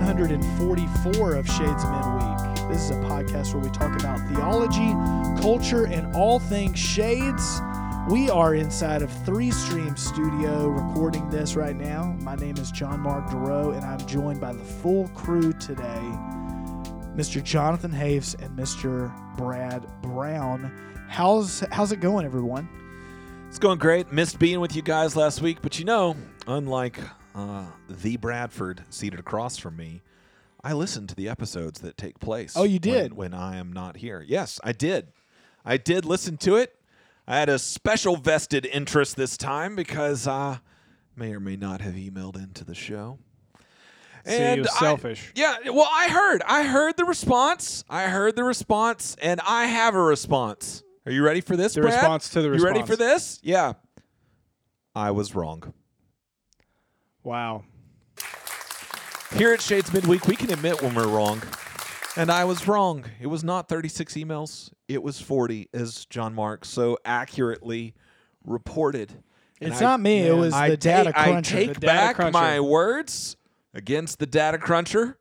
episode 144 of Shades of Midweek. This is a podcast where we talk about theology, culture, and all things shades. We are inside of Three Stream Studio recording this right now. My name is John Mark Duro, and I'm joined by the full crew today Mr. Jonathan Haves and Mr. Brad Brown. How's how's it going, everyone? It's going great. Missed being with you guys last week, but you know, unlike uh, the Bradford seated across from me, I listen to the episodes that take place. Oh, you did? when, when I am not here. Yes, I did. I did listen to it. I had a special vested interest this time because uh, may or may not have emailed into the show. Was I- selfish. yeah, well, I heard. I heard the response. I heard the response, and I have a response. Are you ready for this? The Brad? response to the response. You ready for this? Yeah. I was wrong. Wow. Here at Shades Midweek, we can admit when we're wrong. And I was wrong. It was not 36 emails, it was 40, as John Mark so accurately reported. And It's I- not me. It was I the data cruncher. I take back cruncher. my words against the data cruncher,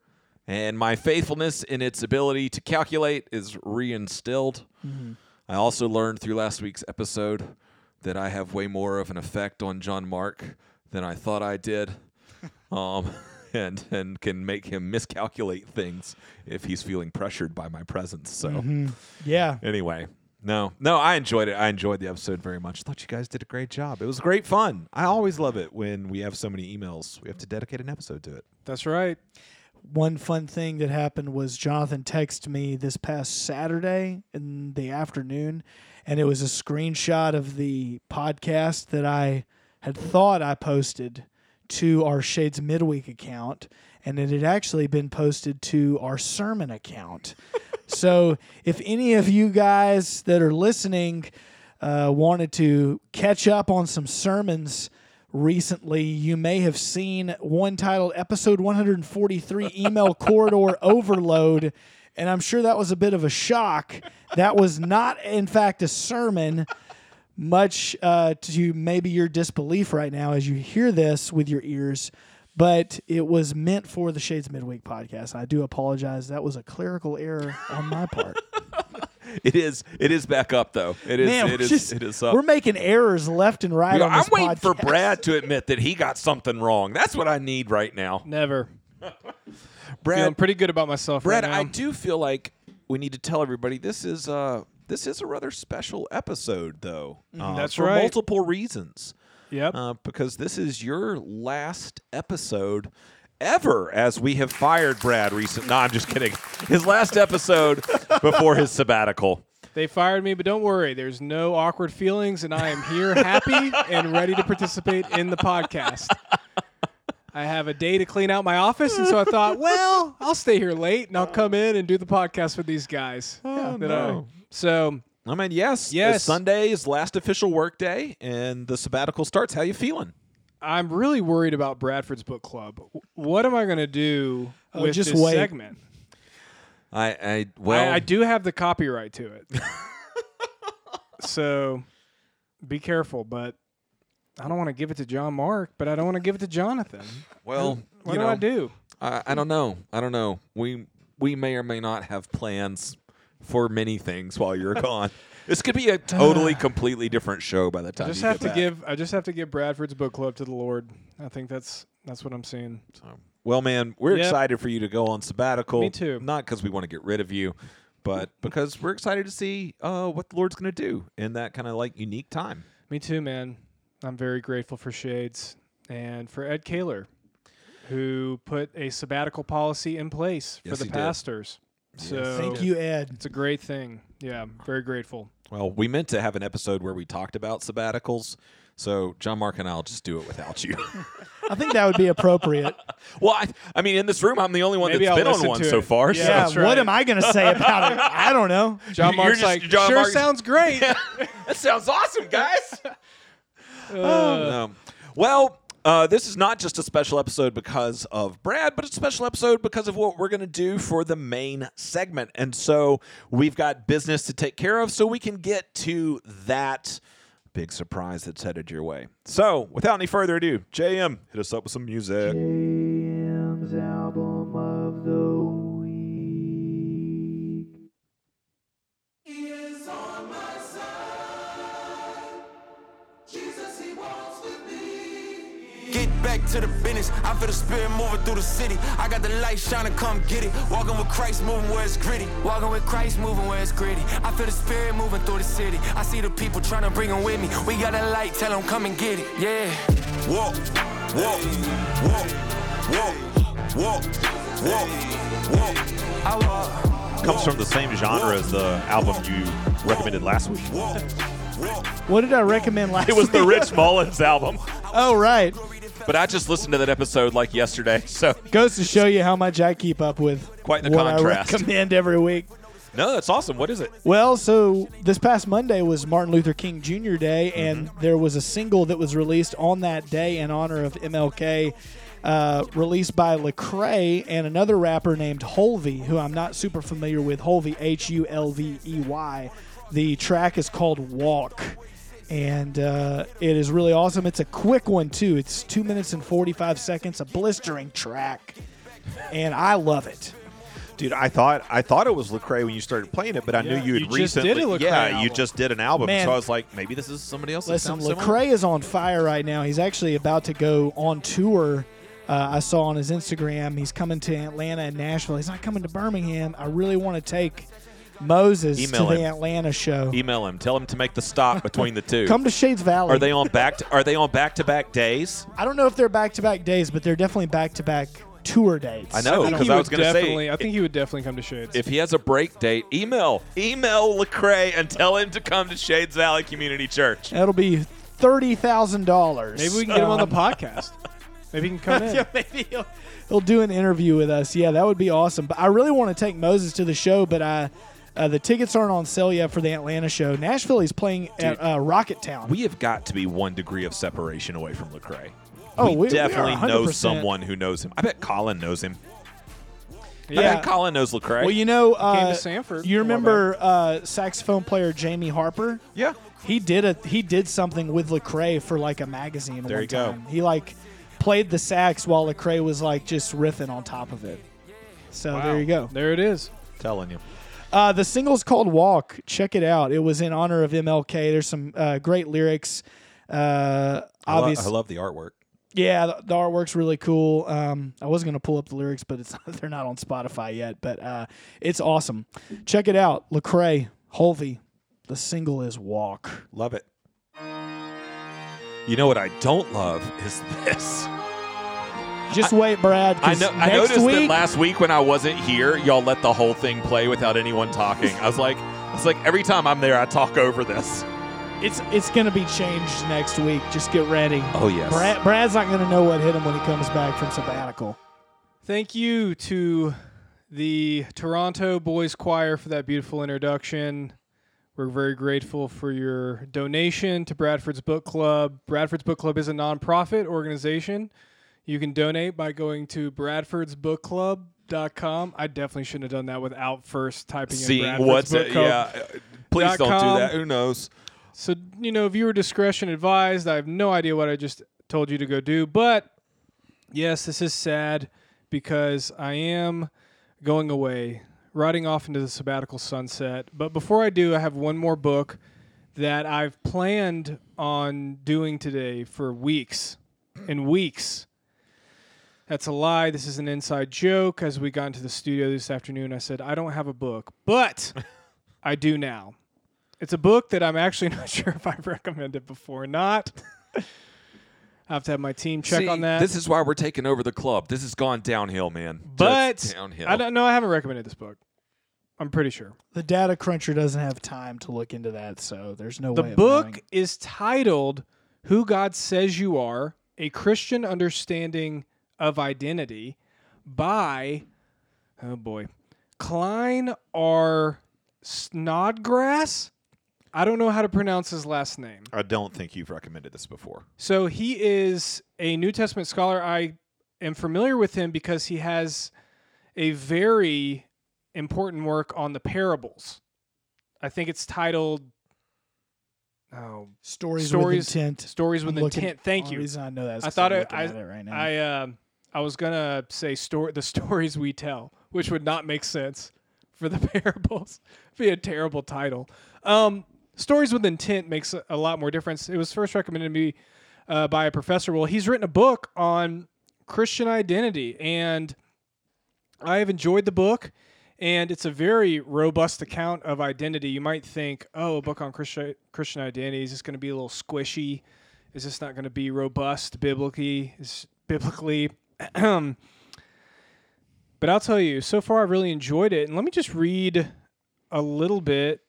and my faithfulness in its ability to calculate is reinstilled. Mm-hmm. I also learned through last week's episode that I have way more of an effect on John Mark than I thought I did, um, and and can make him miscalculate things if he's feeling pressured by my presence. So Mm-hmm. yeah. anyway, no, no, I enjoyed it. I enjoyed the episode very much. Thought you guys did a great job. It was great fun. I always love it when we have so many emails. We have to dedicate an episode to it. That's right. One fun thing that happened was Jonathan texted me this past Saturday in the afternoon, and it was a screenshot of the podcast that I had thought I posted to our Shades Midweek account, and it had actually been posted to our sermon account. so if any of you guys that are listening uh, wanted to catch up on some sermons recently, you may have seen one titled Episode 143 Email Corridor Overload. And I'm sure that was a bit of a shock. That was not, in fact, a sermon, much uh, to maybe your disbelief right now as you hear this with your ears. But it was meant for the Shades Midweek podcast. I do apologize. That was a clerical error on my part. It is. It is back up though. It is. Man, it we're is. just- it is up. We're making errors left and right You know, on I'm this waiting for. Brad to admit that he got something wrong. That's what I need right now. Never. Brad, feeling Brad, pretty good about myself Brad, right now. I do feel like we need to tell everybody this is uh this is a rather special episode though. Uh, that's for right. multiple reasons. Yep. uh, because this is your last episode ever as we have fired Brad recently. No, I'm just kidding. His last episode before his sabbatical. they fired me, but don't worry. There's no awkward feelings, and I am here happy and ready to participate in the podcast. I have a day to clean out my office, and so I thought, well, I'll stay here late and I'll come in and do the podcast with these guys. Oh, That no. I- so I mean, yes, Yes. Sunday is last official work day, and the sabbatical starts. How you feeling? I'm really worried about Bradford's book club. What am I going to do Oh, with just this wait. segment? I, I well, I, I do have the copyright to it. so be careful, but I don't want to give it to John Mark, but I don't want to give it to Jonathan. well, What you do know, I do? I, I don't know. I don't know. We we may or may not have plans for many things while you're gone. This could be a totally, completely different show by the time. I time just you have get to back. give I just have to give Bradford's book club to the Lord. I think that's that's what I'm seeing. So, well, man, we're Yep. excited for you to go on sabbatical. Me too. Not because we want to get rid of you, but because we're excited to see uh, what the Lord's going to do in that kind of like unique time. Me too, man. I'm very grateful for Shades and for Ed Kaler, who put a sabbatical policy in place for Yes, the he did. pastors. So Thank you, Ed. It's a great thing. Yeah, very grateful. Well, we meant to have an episode where we talked about sabbaticals. So John Mark and I'll just do it without you. I think that would be appropriate. well, I, I mean, in this room, I'm the only one Maybe that's I'll been on listen one to so it. far. Yeah, so- Yeah, that's what am I going to say about it? I don't know. John You're Mark's just- like, John sure Mark's- sounds great. that sounds awesome, guys. Uh, No. Well, uh, this is not just a special episode because of Brad, but it's a special episode because of what we're going to do for the main segment. And so we've got business to take care of so we can get to that big surprise that's headed your way. So without any further ado, JM, hit us up with some music. Back to the business. I feel the spirit moving through the city. I got the light shining, come get it. Walking with Christ, moving where it's gritty. Walking with Christ, moving where it's gritty. I feel the spirit moving through the city. I see the people trying to bring them with me. We got a light, tell them come and get it. Yeah. Walk, walk, walk, walk, walk, walk, walk. I walk. Comes from the same genre as the album you recommended last week. Walk, walk. What did I recommend last It was the? Rich Mullins album. Oh, right. But I just listened to that episode like yesterday, so Goes to show you how much I keep up with Quite the what contrast. I recommend every week. no, that's awesome. What is it? Well, so this past Monday was Martin Luther King Jr. Day, and Mm-hmm. there was a single that was released on that day in honor of MLK, uh, released by Lecrae and another rapper named Hulvey, who I'm not super familiar with. Hulvey, H U L V E Y. The track is called Walk. And uh, it is really awesome. It's a quick one, too. It's two minutes and 45 seconds, a blistering track. And I love it. Dude, I thought I thought it was Lecrae when you started playing it, but I Yeah, knew you had you just did recently. a Lecrae yeah, you just did an album, Man. so I was like, maybe this is somebody else. that Listen, similar. Lecrae is on fire right now. He's actually about to go on tour. Uh, I saw on his Instagram he's coming to Atlanta and Nashville. He's not coming to Birmingham. I really want to take Moses Email to the him. Atlanta show. Email him. Tell him to make the stop between the two. Come to Shades Valley. Are they on back? To, are they on back to back days? I don't know if they're back to back days, but they're definitely back to back tour dates. I know I think because he I was going to definitely. say I think he would definitely come to Shades. if he has a break date, email email Lecrae and tell him to come to Shades Valley Community Church. That'll be thirty thousand dollars. Maybe we can get him on the podcast. Maybe he can come in. yeah, maybe he'll, he'll do an interview with us. Yeah, that would be awesome. But I really want to take Moses to the show, but I, uh, the tickets aren't on sale yet for the Atlanta show. Nashville, he's playing at uh, Rocketown. We have got to be one degree of separation away from Lecrae. Oh, we, we- we definitely know someone who knows him. I bet Colin knows him. I Yeah. bet Colin knows Lecrae. well, you know, uh, came to Samford you remember uh, saxophone player Jamie Harper? yeah. He did a he did something with Lecrae for like a magazine. There one you go. He like played the sax while Lecrae was like just riffing on top of it. So there you go. There it is. Telling you. Uh, the single's called Walk. Check it out. It was in honor of MLK. There's some uh, great lyrics. Uh, I, lo- obvious, I love the artwork. yeah, the, the artwork's really cool. Um, I was gonna pull up the lyrics, but it's they're not on Spotify yet. But uh, it's awesome. Check it out. Lecrae, Hulvey. The single is Walk. Love it. You know what I don't love is this. Just wait, Brad. I 'cause know. I noticed week, that last week when I wasn't here, y'all let the whole thing play without anyone talking. I was like, it's like every time I'm there, I talk over this. it's it's gonna be changed next week. Just get ready. Oh yes. Brad, Brad's not gonna know what hit him when he comes back from sabbatical. Thank you to the Toronto Boys Choir for that beautiful introduction. We're very grateful for your donation to Bradford's Book Club. Bradford's Book Club is a nonprofit organization. You can donate by going to bradfordsbookclub.com. I definitely shouldn't have done that without first typing in Seeing Bradford's what's Book it? Club. Yeah. Uh, please don't do that. Who knows? So, you know, viewer discretion advised. I have no idea what I just told you to go do. But yes, this is sad because I am going away, riding off into the sabbatical sunset. But before I do, I have one more book that I've planned on doing today for weeks and weeks. That's a lie. This is an inside joke. As we got into the studio this afternoon, I said, I don't have a book, but I do now. It's a book that I'm actually not sure if I've recommended before or not. I have to have my team check See, on that. This is why we're taking over the club. This has gone downhill, man. but Just downhill. I don't know. I haven't recommended this book. I'm pretty sure. The data cruncher doesn't have time to look into that, so there's no The way. of book knowing. is titled "Who God Says You Are: A Christian Understanding of Identity" by oh boy, Klyne R. Snodgrass. I don't know how to pronounce his last name. I don't think you've recommended this before. So he is a New Testament scholar. I am familiar with him because he has a very important work on the parables. I think it's titled oh, stories, Stories- with intent. Stories with I'm looking- Intent. Thank only you. reason I know that is I 'cause thought I'm it, looking I at it right now. I um I was gonna say story the stories we tell, which would not make sense for the parables. Be a terrible title. Um, stories with intent makes a, lot more difference. It was first recommended to me uh, by a professor. Well, he's written a book on Christian identity, and I have enjoyed the book. And it's a very robust account of identity. You might think, oh, a book on Christian Christian identity is this going to be a little squishy? Is this not going to be robust biblically? Is biblically? but I'll tell you, so far I've really enjoyed it. And let me just read a little bit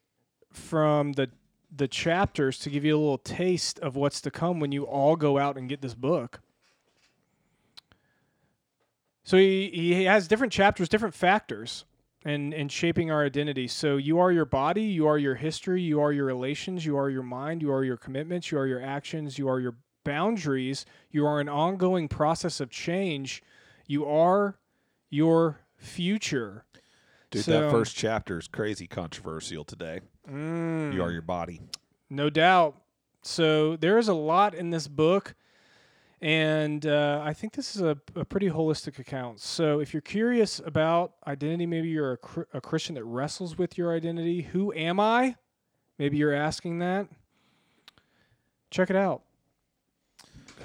from the the chapters to give you a little taste of what's to come when you all go out and get this book. So he, he has different chapters, different factors and and shaping our identity. So you are your body, you are your history, you are your relations, you are your mind, you are your commitments, you are your actions, you are your boundaries, you are an ongoing process of change. You are your future. Dude, So- that first chapter is crazy controversial today. Mm. You are your body. No doubt. So there is a lot in this book, and uh, I think this is a, a pretty holistic account. So if you're curious about identity, maybe you're a, cr- a Christian that wrestles with your identity. Who am I? Maybe you're asking that. Check it out.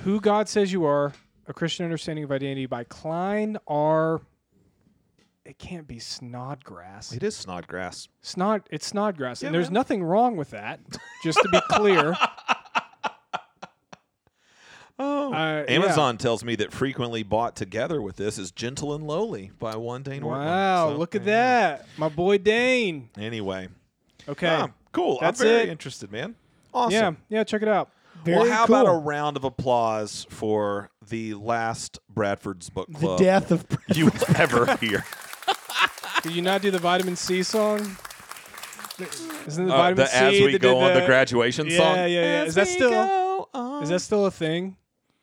Who God Says You Are, A Christian Understanding of Identity by Klyne R. It can't be Snodgrass. It is Snodgrass. Snod, it's Snodgrass, Yeah, and there's man. nothing wrong with that. Just to be clear, Oh, Uh, yeah. Amazon tells me that frequently bought together with this is "Gentle and Lowly" by one Dane wow, So, look at yeah. that, my boy Dane. Anyway, Okay, Ah, cool. That's I'm very it. interested, man. Awesome. yeah, yeah, check it out. Very well, how cool. about a round of applause for the last Bradford's Book the Club death of you will ever hear? Did you not do the vitamin C song? Isn't the Uh, vitamin the C as we that go did on the graduation yeah, song. Yeah, yeah, Is that still is that still a thing?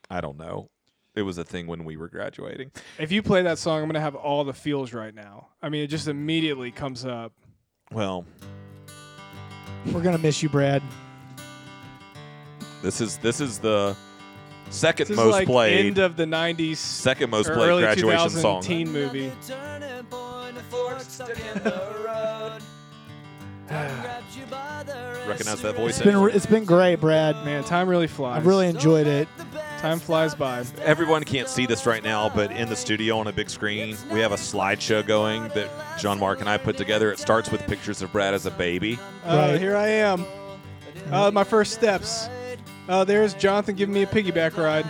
I don't know. It was a thing when we were graduating. If you play that song, I'm gonna have all the feels right now. I mean, it just immediately comes up. Well, We're gonna miss you, Brad. This is this is the second This most is like played, end of the '90s second most played early graduation song. teen movie. Recognize that voice? It's been it's been great, Brad. Man, time really flies. I've really enjoyed it. time flies by. Everyone can't see this right now, but in the studio on a big screen, we have a slideshow going that John Mark and I put together. It starts with pictures of Brad as a baby. Uh, Right. Here I am. Uh, my first steps. Uh, there's Jonathan giving me a piggyback ride.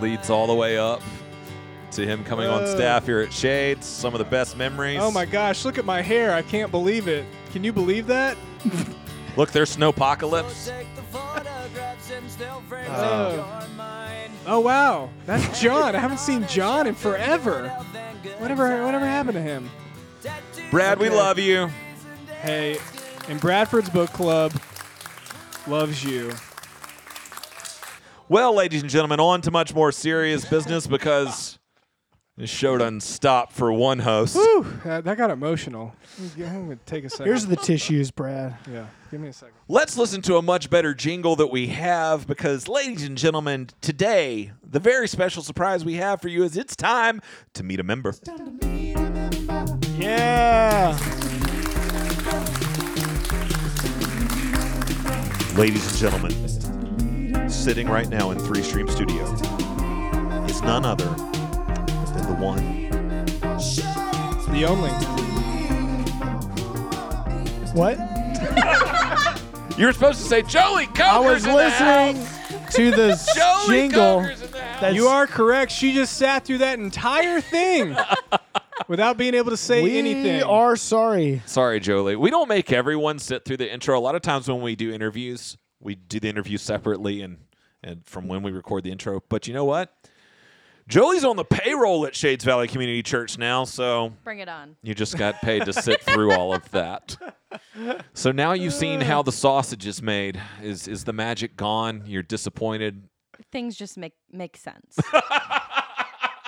leads all the way up to him coming on Uh. staff here at Shades. Some of the best memories. Oh my gosh, look at my hair. I can't believe it. Can you believe that? Look, there's Snowpocalypse. Oh. Oh wow, that's John. I haven't seen John in forever. Whatever, whatever happened to him? Brad, we love you. Hey, and Bradford's book club loves you. Well, ladies and gentlemen, on to much more serious business because this show doesn't stop for one host. Whew, that, that got emotional. I'm gonna take a second. Here's the tissues, Brad. yeah. Give me a second. Let's listen to a much better jingle that we have because, ladies and gentlemen, today, the very special surprise we have for you is it's time to meet a member. Yeah. Ladies and gentlemen, sitting right now in Three Stream Studio is none other than the one, The only. What? You were supposed to say Jolie Coker's I was in the listening house. to the Jolie jingle. Coker's in the house. That's- You are correct. She just sat through that entire thing without being able to say anything. we anything. are sorry. Sorry, Jolie. We don't make everyone sit through the intro. A lot of times when we do interviews, we do the interview separately and and from when we record the intro. But you know what? Jolie's on the payroll at Shades Valley Community Church now, so Bring it on. you just got paid to sit through all of that. So now you've seen how the sausage is made. Is is the magic gone? You're disappointed. Things just make make sense.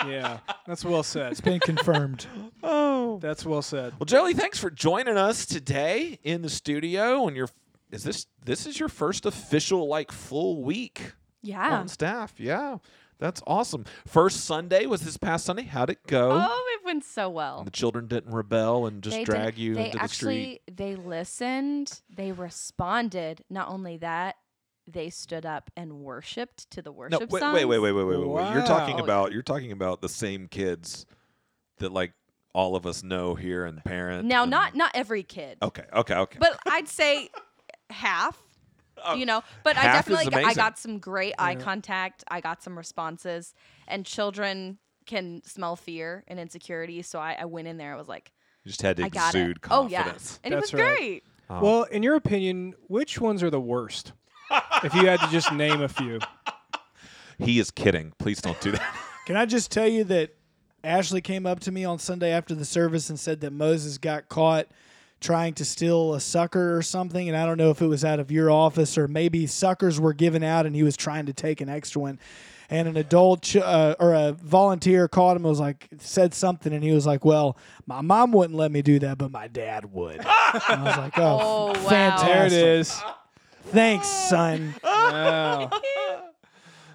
yeah, that's well said. It's been confirmed. Oh. That's well said. Well, Jolie, thanks for joining us today in the studio. And your is this this is your first official like full week Yeah. on staff? Yeah, That's awesome. First Sunday was this past Sunday. How'd it go? Oh, it went so well. The children didn't rebel and just they drag you they into the street. They actually they listened. They responded. Not only that, they stood up and worshipped to the No, worship wait, songs. wait, wait, wait, wait, wait, wait. You're talking about you're talking about the same kids that like all of us know here and parent. Now, and- not not every kid, Okay, okay, okay. but I'd say half. Oh, you know, but I half is definitely got, I got some great eye contact. I got some responses, and children can smell fear and insecurity. So I, I went in there. I was like, you just had to I exude it. Oh yeah, confidence. and That's it was right. great. Oh. Well, um, in your opinion, which ones are the worst? if you had to just name a few. He is kidding. Please don't do that. Can I just tell you that Ashley came up to me on Sunday after the service and said that Moses got caught trying to steal a sucker or something, and I don't know if it was out of your office or maybe suckers were given out and he was trying to take an extra one. And an adult ch- uh, or a volunteer caught him. and Was like said something, and he was like, "Well, my mom wouldn't let me do that, but my dad would." And I was like, "Oh, Oh, f- wow. fantastic! There it is. Thanks, son." Wow.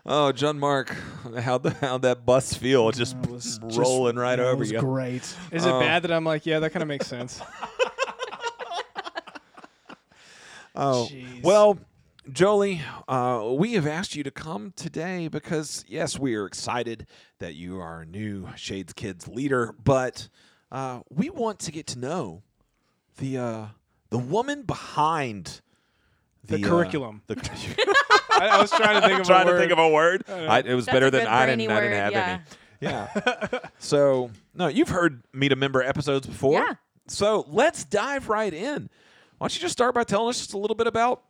oh, John Mark, how'd, the, how'd that bus feel? Just It was just- rolling right yeah, over was you. Great. Is it Oh. bad that I'm like, yeah, that kind of makes sense? Oh, Jeez. well, Jolie, uh, we have asked you to come today because, yes, we are excited that you are our new Shades Kids leader, but uh, we want to get to know the uh, the woman behind The uh, curriculum. the, I, I was trying to think of trying a to word. think of a word. I, it was That's better than I didn't. I didn't have yeah. any. Yeah. so no, you've heard Meet a Member episodes before. Yeah. So let's dive right in. Why don't you just start by telling us just a little bit about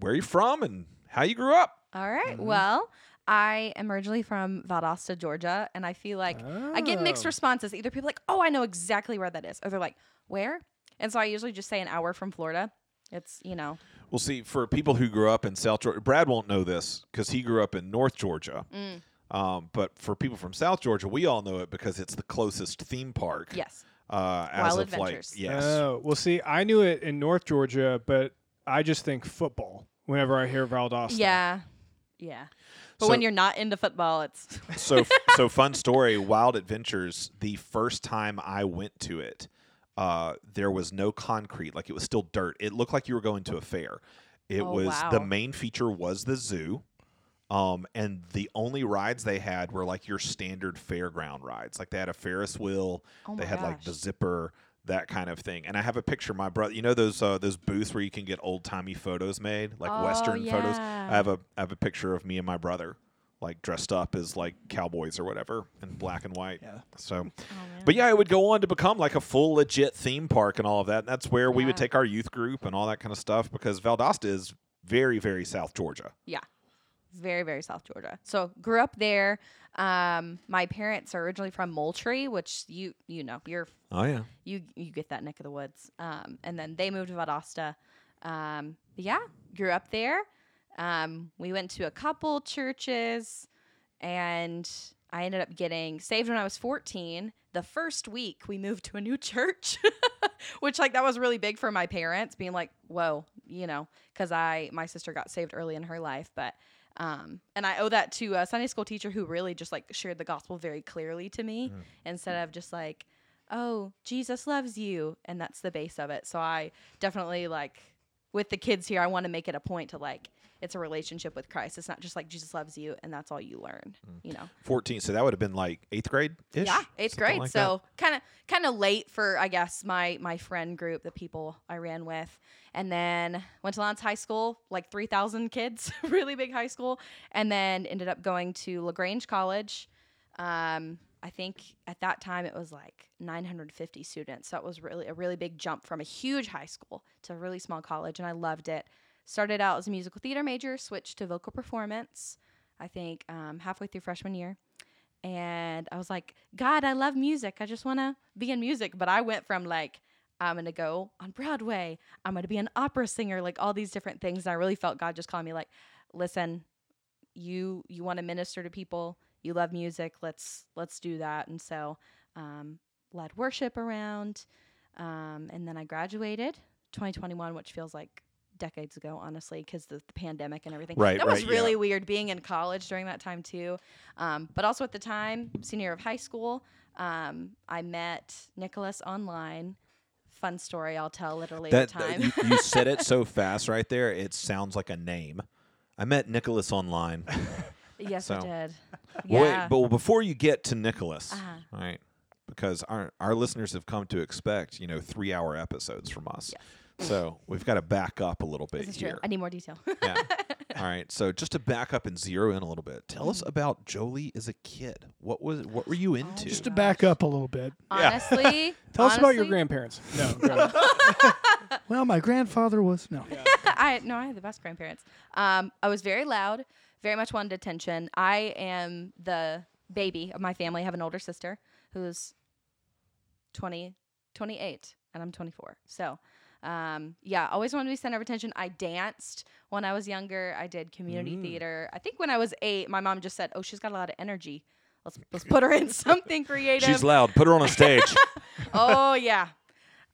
where you're from and how you grew up? All right. Mm-hmm. Well, I am originally from Valdosta, Georgia, and I feel like I get mixed Oh. responses. Either people are like, "Oh, I know exactly where that is," or they're like, "Where?" And so I usually just say an hour from Florida. It's you know, Well, see, for people who grew up in South Georgia, Brad won't know this because he grew up in North Georgia. Mm. Um, but for people from South Georgia, we all know it because it's the closest theme park. yes. Uh, as Wild of like, Adventures. yes. Oh, well, see, I knew it in North Georgia, but I just think football whenever I hear Valdosta. Yeah. Yeah. But So- when you're not into football, it's so so fun story wild adventures the first time i went to it uh there was no concrete like it was still dirt it looked like you were going to a fair it Oh, was the wow. main feature was the zoo um and the only rides they had were like your standard fairground rides like they had a ferris wheel Oh they my had like the zipper that kind of thing and i have a picture my brother you know those uh, those booths where you can get old timey photos made like Oh, western photos i have a I have a picture of me and my brother like dressed up as like cowboys or whatever in black and white. Yeah. So, Oh, but yeah, it would go on to become like a full legit theme park and all of that. And that's where we would take our youth group and all that kind of stuff because Valdosta is very, very South Georgia. Yeah. Very, very South Georgia. So grew up there. Um, my parents are originally from Moultrie, which you you know, you're Oh yeah. you you get that neck of the woods. Um, and then they moved to Valdosta. Um, yeah, grew up there. Um, we went to a couple churches, and I ended up getting saved when I was 14. The first week we moved to a new church, which like that was really big for my parents, being like, "Whoa," you know, because I my sister got saved early in her life, but. Um, and I owe that to a Sunday school teacher who really just like shared the gospel very clearly to me instead of just like, oh, Jesus loves you. And that's the base of it. So I definitely like with the kids here, I want to make it a point to like, it's a relationship with Christ. It's not just like Jesus loves you and that's all you learn, you know? 14. So that would have been like eighth grade ish? Yeah, eighth grade. so kind of kind of late for I guess my my friend group, the people I ran with, and then went to Lowndes High School, like three thousand kids, really big high school, and then ended up going to Lagrange College. Um, I think at that time it was like 950 students, so it was really a really big jump from a huge high school to a really small college, and I loved it. Started out as a musical theater major, switched to vocal performance. I think um, halfway through freshman year and I was like, God, I love music. I just want to be in music. But I went from like, I'm going to go on Broadway. I'm going to be an opera singer, like all these different things. And I really felt God just calling me like, listen, you you want to minister to people. You love music. Let's let's do that. And so um, led worship around. Um, and then I graduated 2021, which feels like decades ago, honestly, because the, the pandemic and everything. Right, That was right, yeah. really weird being in college during that time too. Um, but also at the time, senior of high school, um, I met Nicholas online. Fun story I'll tell at a later That, time. that- you, you said it so fast right there. It sounds like a name. I met Nicholas online. yes, so- I did. Yeah. Wait, but before you get to Nicholas, Uh-huh. right? Because our our listeners have come to expect, you know, three hour episodes from us. So we've got to back up a little bit this is true. here. I need more detail. yeah. All right. So just to back up and zero in a little bit, tell Mm-hmm. us about Jolie as a kid. What was what were you Oh, into? Just to back up a little bit. honestly, Tell us about your honestly, grandparents. No, go ahead. Well, my grandfather was no. I no, I had the best grandparents. Um, I was very loud, very much wanted attention. I am the baby of my family. I have an older sister who's 20, 28, and I'm 24. So, um, yeah, always wanted to be center of attention. I danced when I was younger. I did community theater. I think when I was eight, my mom just said, "Oh, she's got a lot of energy. Let's let's put her in something creative." She's loud. Put her on a stage. oh yeah.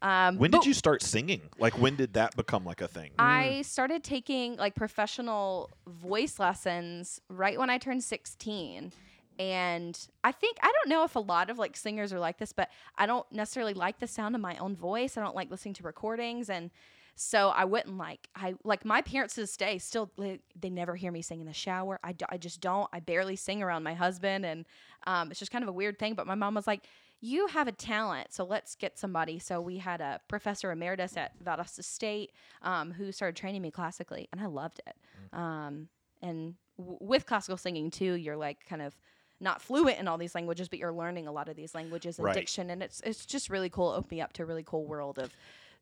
Um, when did you start singing? Like when did that become like a thing? I started taking like professional voice lessons right when I turned 16. And I think I don't know if a lot of like singers are like this, but I don't necessarily like the sound of my own voice. I don't like listening to recordings and so I wouldn't like I like my parents to this day still they never hear me sing in the shower. I, do, I just don't. I barely sing around my husband and um, it's just kind of a weird thing. But my mom was like, "You have a talent, so let's get somebody." So we had a professor emeritus at Valdosta State um, who started training me classically, and I loved it. Um, and w- with classical singing too, you're like kind of not fluent in all these languages, but you're learning a lot of these languages and Right. diction, and it's it's just really cool. It opened me up to a really cool world of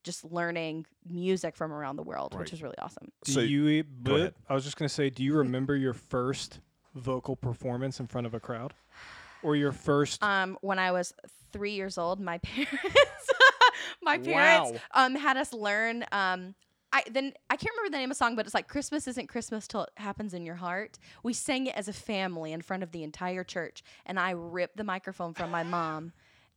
just learning music from around the world, Right. which is really awesome. Do So- you? go ahead. I was just gonna say, do you remember your first vocal performance in front of a crowd, or your first? Um, when I was three years old, my parents, my parents, um, had us learn. Um, I then I can't remember the name of the song, but it's like Christmas isn't Christmas till it happens in your heart. We sang it as a family in front of the entire church, and I ripped the microphone from my mom.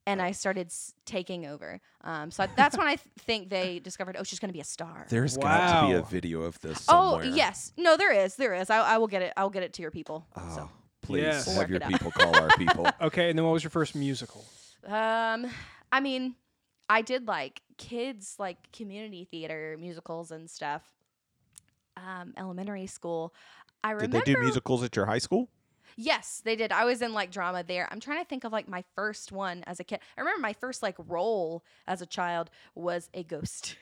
And I started s- taking over. Um, so I, that's when I th- think they discovered, oh, she's going to be a star. There's got to be a Wow. video of this oh, somewhere. yes. No, there is. There is. I, I will get it. I'll get it to your people. Oh, please Yes. We'll have work your it out. people call our people. okay, and then what was your first musical? Um, I mean, I did like kids like community theater musicals and stuff. Um, elementary school. I Did remember. they do musicals at your high school? Yes, they did. I was in like drama there. I'm trying to think of like my first one as a kid. I remember my first like role as a child was a ghost.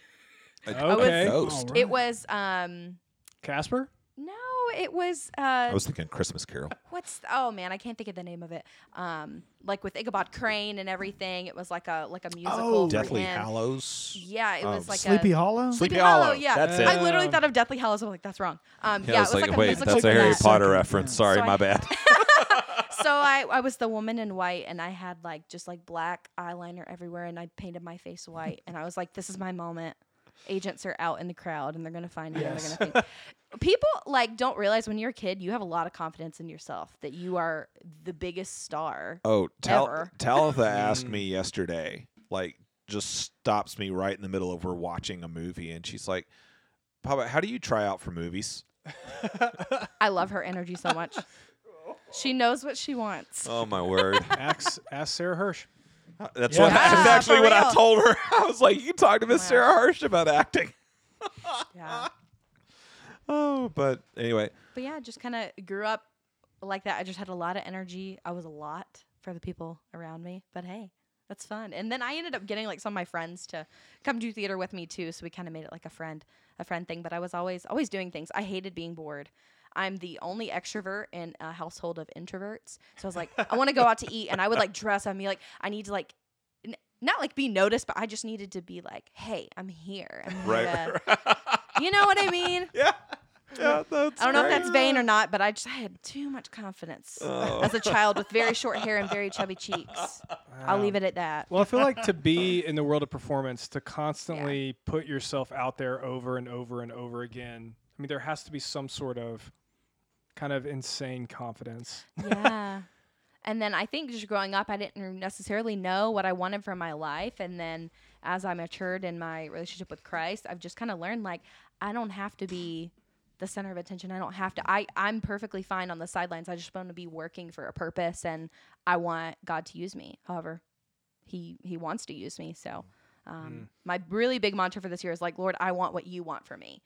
Okay, Ghost. It was um Casper. no, it was uh I was thinking Christmas Carol. what's oh man, I can't think of the name of it. Um like with Ichabod Crane and everything. It was like a like a musical Oh. Deathly him. Hallows. Yeah, it Um, was like Sleepy a Hollow. Sleepy Sleepy Hollow, Hollow, yeah. that's it. I literally thought of Deathly Hallows. I'm like, that's wrong. Um, yeah, I it was was like, like, a wait, musical that's a for Harry that. Potter Second, reference. yeah. Sorry, So I- my bad. so I, I was the woman in white and I had like just like black eyeliner everywhere and I painted my face white and I was like, this is my moment. Agents are out in the crowd and they're gonna find me. and Yes. They're gonna think people like don't realize when you're a kid you have a lot of confidence in yourself that you are the biggest star. Oh, Tal- Ever. Talitha asked mm. me yesterday, like, just stops me right in the middle of we're watching a movie, and she's like, "Papa, how do you try out for movies?" I love her energy so much. She knows what she wants. Oh my word! ask ask Sarah Hirsch. That's Yeah. what that's Yeah, actually what I told her. I was like, "You can talk to Miss my Sarah Hirsch about acting." Yeah. Oh, but anyway, but yeah, just kind of grew up like that. I just had a lot of energy. I was a lot for the people around me. But hey, that's fun. And then I ended up getting like some of my friends to come do theater with me too. So we kind of made it like a friend, a friend thing. But I was always always doing things. I hated being bored. I'm the only extrovert in a household of introverts. So I was like, I want to go out to eat, and I would like dress up and be like, I need to like. n- Not like be noticed, but I just needed to be like, "Hey, I'm here. I'm here right? to-" You know what I mean? yeah, yeah. That's I don't know if that's vain or not, but I just I had too much confidence Oh. as a child with very short hair and very chubby cheeks. I'll leave it at that. Well, I feel like to be in the world of performance, to constantly put yourself out there over and over and over again. I mean, there has to be some sort of kind of insane confidence. yeah. and then I think just growing up, I didn't necessarily know what I wanted from my life. And then as I matured in my relationship with Christ, I've just kind of learned like I don't have to be the center of attention. I don't have to. I I'm perfectly fine on the sidelines. I just want to be working for a purpose, and I want God to use me. However, he he wants to use me. So, um, my really big mantra for this year is like, Lord, I want what you want for me.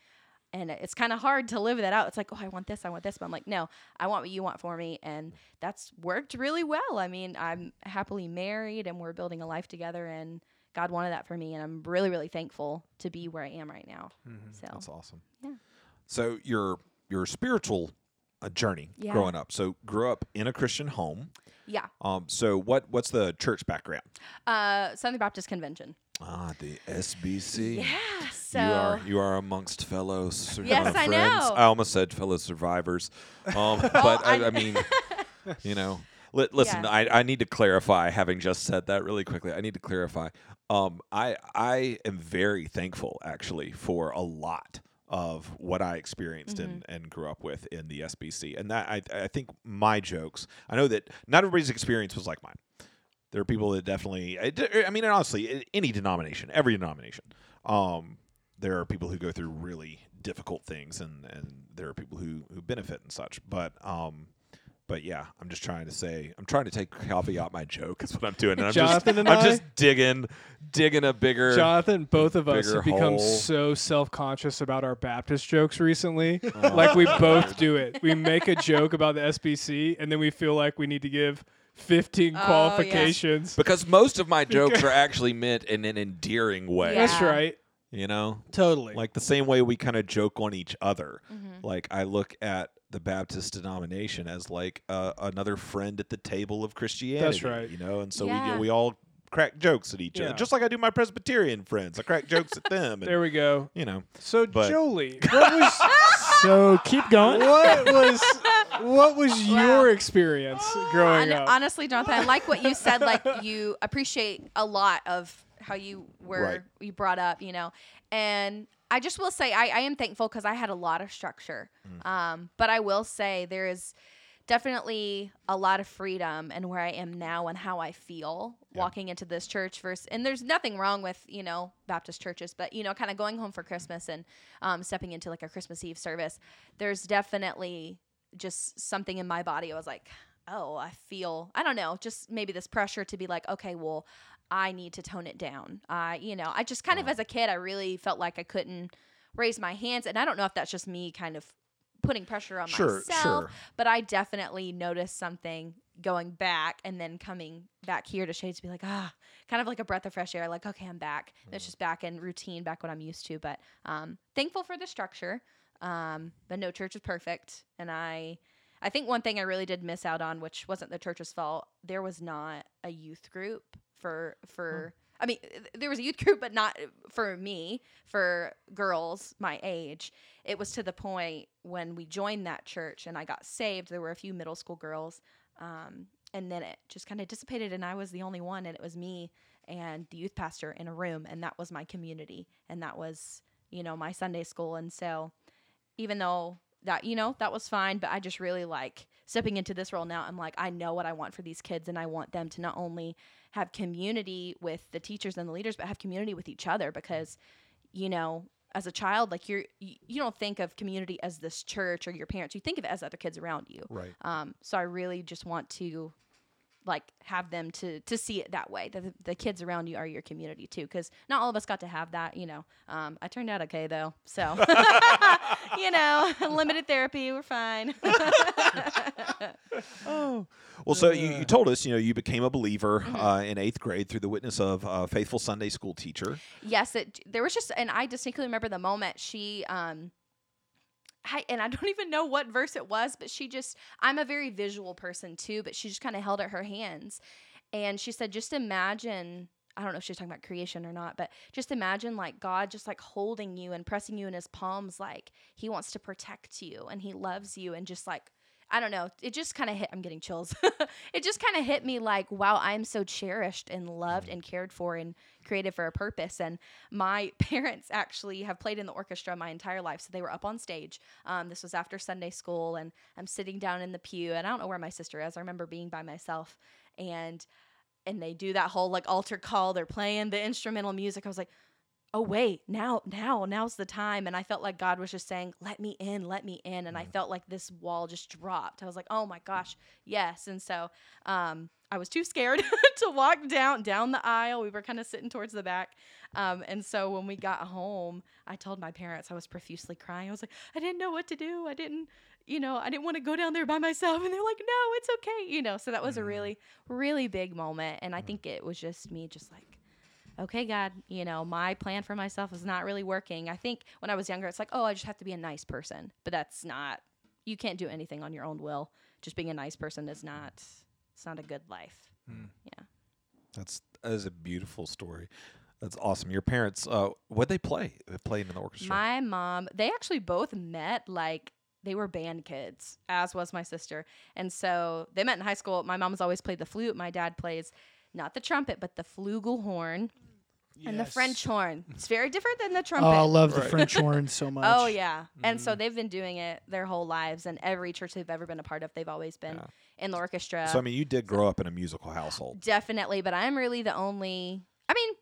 And it's kind of hard to live that out. It's like, oh, I want this, I want this, but I'm like, no, I want what you want for me, and that's worked really well. I mean, I'm happily married, and we're building a life together, and God wanted that for me, and I'm really, really thankful to be where I am right now. So, That's awesome. Yeah. So your your spiritual uh, journey Yeah. growing up. So grew up in a Christian home. yeah, Um. So what what's the church background? uh, Southern Baptist Convention. Ah, the SBC. Yeah, so you are you are amongst fellow sur- Yes, uh, I know. I almost said fellow survivors, um, but I, I- I mean, you know, li- listen. Yeah. I, I need to clarify. Having just said that really quickly, I need to clarify. Um, I I am very thankful actually for a lot of what I experienced Mm-hmm. and, and grew up with in the SBC, and that I I think my jokes. I know that not everybody's experience was like mine. There are people that definitely. i mean, honestly, any denomination, every denomination, um, there are people who go through really difficult things, and and there are people who who benefit and such. But um, but yeah, I'm just trying to say, I'm trying to take caveat my joke. Is what I'm doing. And I'm Jonathan just, and I'm I- just digging, digging a bigger. Jonathan, both of us bigger have become hole. so self conscious about our Baptist jokes recently. Oh, like we both do it. We make a joke about the SBC and then we feel like we need to give 15 yes. qualifications. because most of my jokes are actually meant in an endearing way. Yeah. That's right. You know, Totally. like the same way we kind of joke on each other. Mm-hmm. Like I look at the Baptist denomination as like uh, another friend at the table of Christianity. That's right. You know, and so Yeah. we we all crack jokes at each Yeah. other, just like I do my Presbyterian friends. I crack jokes at them. And, there we go. you know, So But- Jolie, what was So keep going. what was what was Wow. your experience growing Hon- up? honestly, Jonathan, I like what you said. Like you appreciate a lot of how you were Right. you brought up, you know, and I just will say I, I am thankful because I had a lot of structure. Mm. Um, but I will say there is definitely a lot of freedom and where I am now and how I feel walking into this church versus and there's nothing wrong with, you know, Baptist churches, but you know, kind of going home for Christmas and um, stepping into like a Christmas Eve service. There's definitely just something in my body. I was like, oh, I feel, I don't know, just maybe this pressure to be like, okay, well, I need to tone it down. I, you know, I just kind of as a kid, I really felt like I couldn't raise my hands. And I don't know if that's just me kind of putting pressure on Sure, myself, sure. but I definitely noticed something going back and then coming back here to Shades to be like, ah, kind of like a breath of fresh air. Like, okay, I'm back. It's just back in routine, back what I'm used to. But um, thankful for the structure. Um, but no church is perfect. And I, I think one thing I really did miss out on, which wasn't the church's fault, there was not a youth group for for. I mean, there was a youth group, but not for me, for girls my age. It was to the point when we joined that church and I got saved. There were a few middle school girls, um, and then it just kind of dissipated, and I was the only one, and it was me and the youth pastor in a room, and that was my community, and that was you know my Sunday school, and so even though that you know that was fine but i just really like stepping into this role now i'm like i know what i want for these kids and i want them to not only have community with the teachers and the leaders but have community with each other because you know as a child like you're you, you don't think of community as this church or your parents you think of it as other kids around you. Right. um, so i really just want to like have them to to see it that way that the, the kids around you are your community too because not all of us got to have that you know. Um, i turned out okay though so you know limited therapy we're fine oh. Well, so you, you told us, you know, you became a believer Mm-hmm. uh, in eighth grade through the witness of a faithful Sunday school teacher. yes it there was just and i distinctly remember the moment she um I, and I don't even know what verse it was, but she just, I'm a very visual person too, but she just kind of held out her hands. And she said, just imagine, I don't know if she's talking about creation or not, but just imagine like God just like holding you and pressing you in his palms, like he wants to protect you and he loves you. And just like, I don't know. It just kind of hit. I'm getting chills. it just kind of hit me like, wow, I'm so cherished and loved and cared for and created for a purpose. And my parents actually have played in the orchestra my entire life. So they were up on stage. Um, this was after Sunday school, and I'm sitting down in the pew, and I don't know where my sister is. I remember being by myself, and and they do that whole like altar call. They're playing the instrumental music. I was like, oh wait now now now's the time and i felt like god was just saying let me in let me in and i felt like this wall just dropped i was like oh my gosh yes and so um, i was too scared to walk down down the aisle we were kind of sitting towards the back um, and so when we got home i told my parents i was profusely crying i was like i didn't know what to do i didn't you know i didn't want to go down there by myself and they're like no it's okay you know so that was a mm-hmm. really really big moment and i mm-hmm. think it was just me just like okay, God, you know, my plan for myself is not really working. I think when I was younger, it's like, oh, I just have to be a nice person. But that's not, you can't do anything on your own will. Just being a nice person is not, it's not a good life. Mm. Yeah. That's that is a beautiful story. That's awesome. Your parents, uh, what they play? They played in the orchestra. My mom, they actually both met like, they were band kids, as was my sister. And so they met in high school. My mom's always played the flute. My dad plays not the trumpet, but the flugelhorn and the French horn. It's very different than the trumpet. Oh, I love the French horn so oh, much. Oh yeah, and so mm. they've been doing it their whole lives, and every church they've ever been a part of, they've always been Yeah. in the orchestra. so I mean, you did grow up in a musical household. Definitely, but I'm really the only. I mean,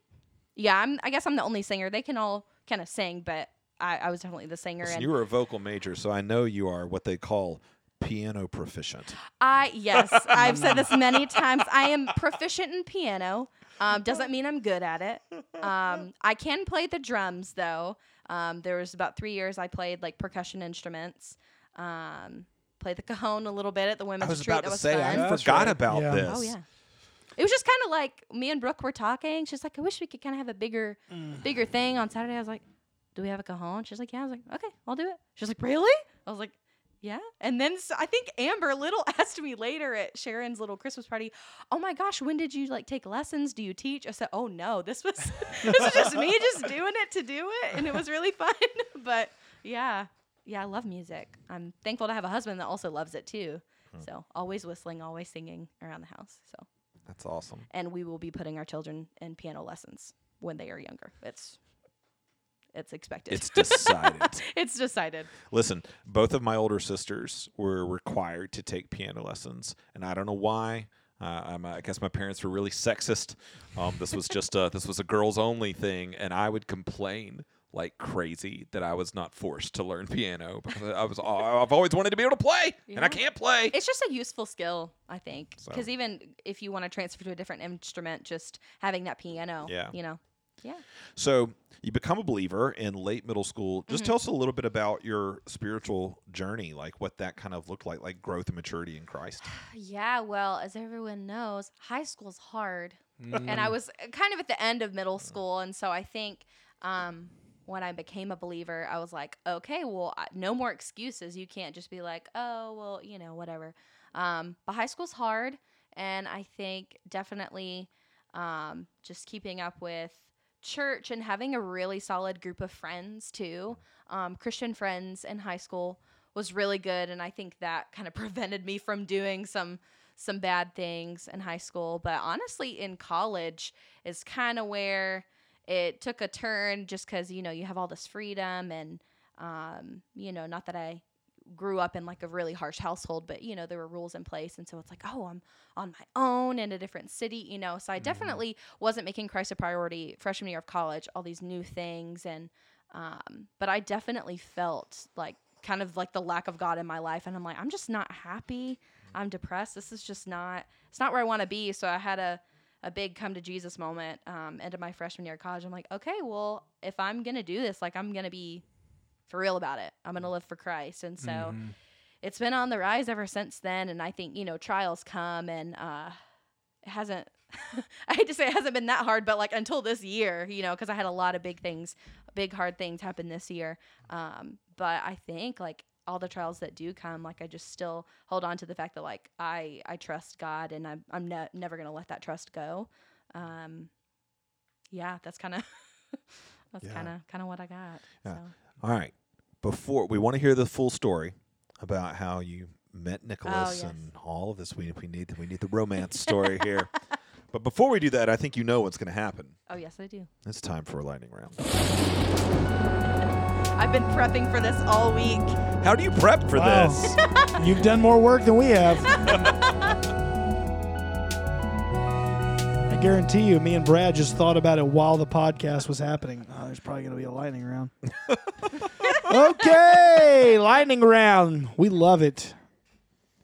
yeah, I'm. I guess I'm the only singer. They can all kind of sing, but I, I was definitely the singer. Listen, and you were a vocal major, so I know you are what they call piano proficient. I yes, I've said this many times. I am proficient in piano. Um, doesn't mean I'm good at it. Um, I can play the drums though. Um, there was about three years I played like percussion instruments. Um, played the cajon a little bit at the women's I women's was retreat. about that to was say, fun. I That's forgot right. about Yeah. this. Oh yeah. It was just kind of like me and Brooke were talking. She's like, I wish we could kind of have a bigger, bigger thing on Saturday. I was like, Do we have a cajon? She's like, Yeah. I was like, Okay, I'll do it. She's like, Really? I was like, Yeah. And then I think Amber Little asked me later at Sharon's little Christmas party, Oh my gosh, when did you like take lessons? Do you teach? I said, Oh no, this was this was just me just doing it to do it, and it was really fun. but yeah, yeah, I love music. I'm thankful to have a husband that also loves it too. Hmm. So always whistling, always singing around the house. So That's awesome. and we will be putting our children in piano lessons when they are younger. It's it's expected. It's decided. it's decided. Listen, both of my older sisters were required to take piano lessons, and I don't know why. Uh, I'm, I guess my parents were really sexist. Um, this was just a, this was a girls only thing, and I would complain like crazy that I was not forced to learn piano because I was I've always wanted to be able to play, and I can't play. It's just a useful skill, I think. So- Because even if you want to transfer to a different instrument, just having that piano, Yeah. you know, yeah. So you become a believer in late middle school. Just tell us a little bit about your spiritual journey, like what that kind of looked like, like growth and maturity in Christ. Yeah, well, as everyone knows, high school's hard. Mm. And I was uh, kind of at the end of middle school. And so I think um, when I became a believer, I was like, okay, well, no more excuses. You can't just be like, oh, well, you know, whatever. Um, but high school's hard. And I think definitely um, just keeping up with church and having a really solid group of friends too, um, Christian friends in high school was really good. And I think that kind of prevented me from doing some some bad things in high school. But honestly, in college is kind of where it took a turn just because, you know, you have all this freedom and, um, you know, not that I grew up in like a really harsh household, but, you know, there were rules in place. And so it's like, oh, I'm on my own in a different city, you know. So I definitely wasn't making Christ a priority freshman year of college, all these new things. And, um, but I definitely felt like kind of like the lack of God in my life. And I'm like, I'm just not happy. I'm depressed. This is just not, it's not where I want to be. So I had a, a big come to Jesus moment um, end of my freshman year of college. I'm like, okay, well, if I'm going to do this, like I'm going to be for real about it. I'm going to live for Christ. And so it's been on the rise ever since then. And I think, you know, trials come and uh, it hasn't, I hate to say it hasn't been that hard, but like until this year, you know, because I had a lot of big things, big hard things happen this year. Um, but I think like all the trials that do come, like I just still hold on to the fact that like I I trust God and I'm I'm ne- never gonna let that trust go. Um, yeah, that's kind of that's kind of kind of what I got. Yeah. So. All right. Before we want to hear the full story about how you met oh, Nicholas yes. and all of this. We we need we need the romance story here. But before we do that, I think you know what's going to happen. Oh yes, I do. It's time for a lightning round. I've been prepping for this all week. How do you prep for Wow. this? You've done more work than we have. I guarantee you, me and Brad just thought about it while the podcast was happening. Oh, there's probably going to be a lightning round. Okay, lightning round. We love it.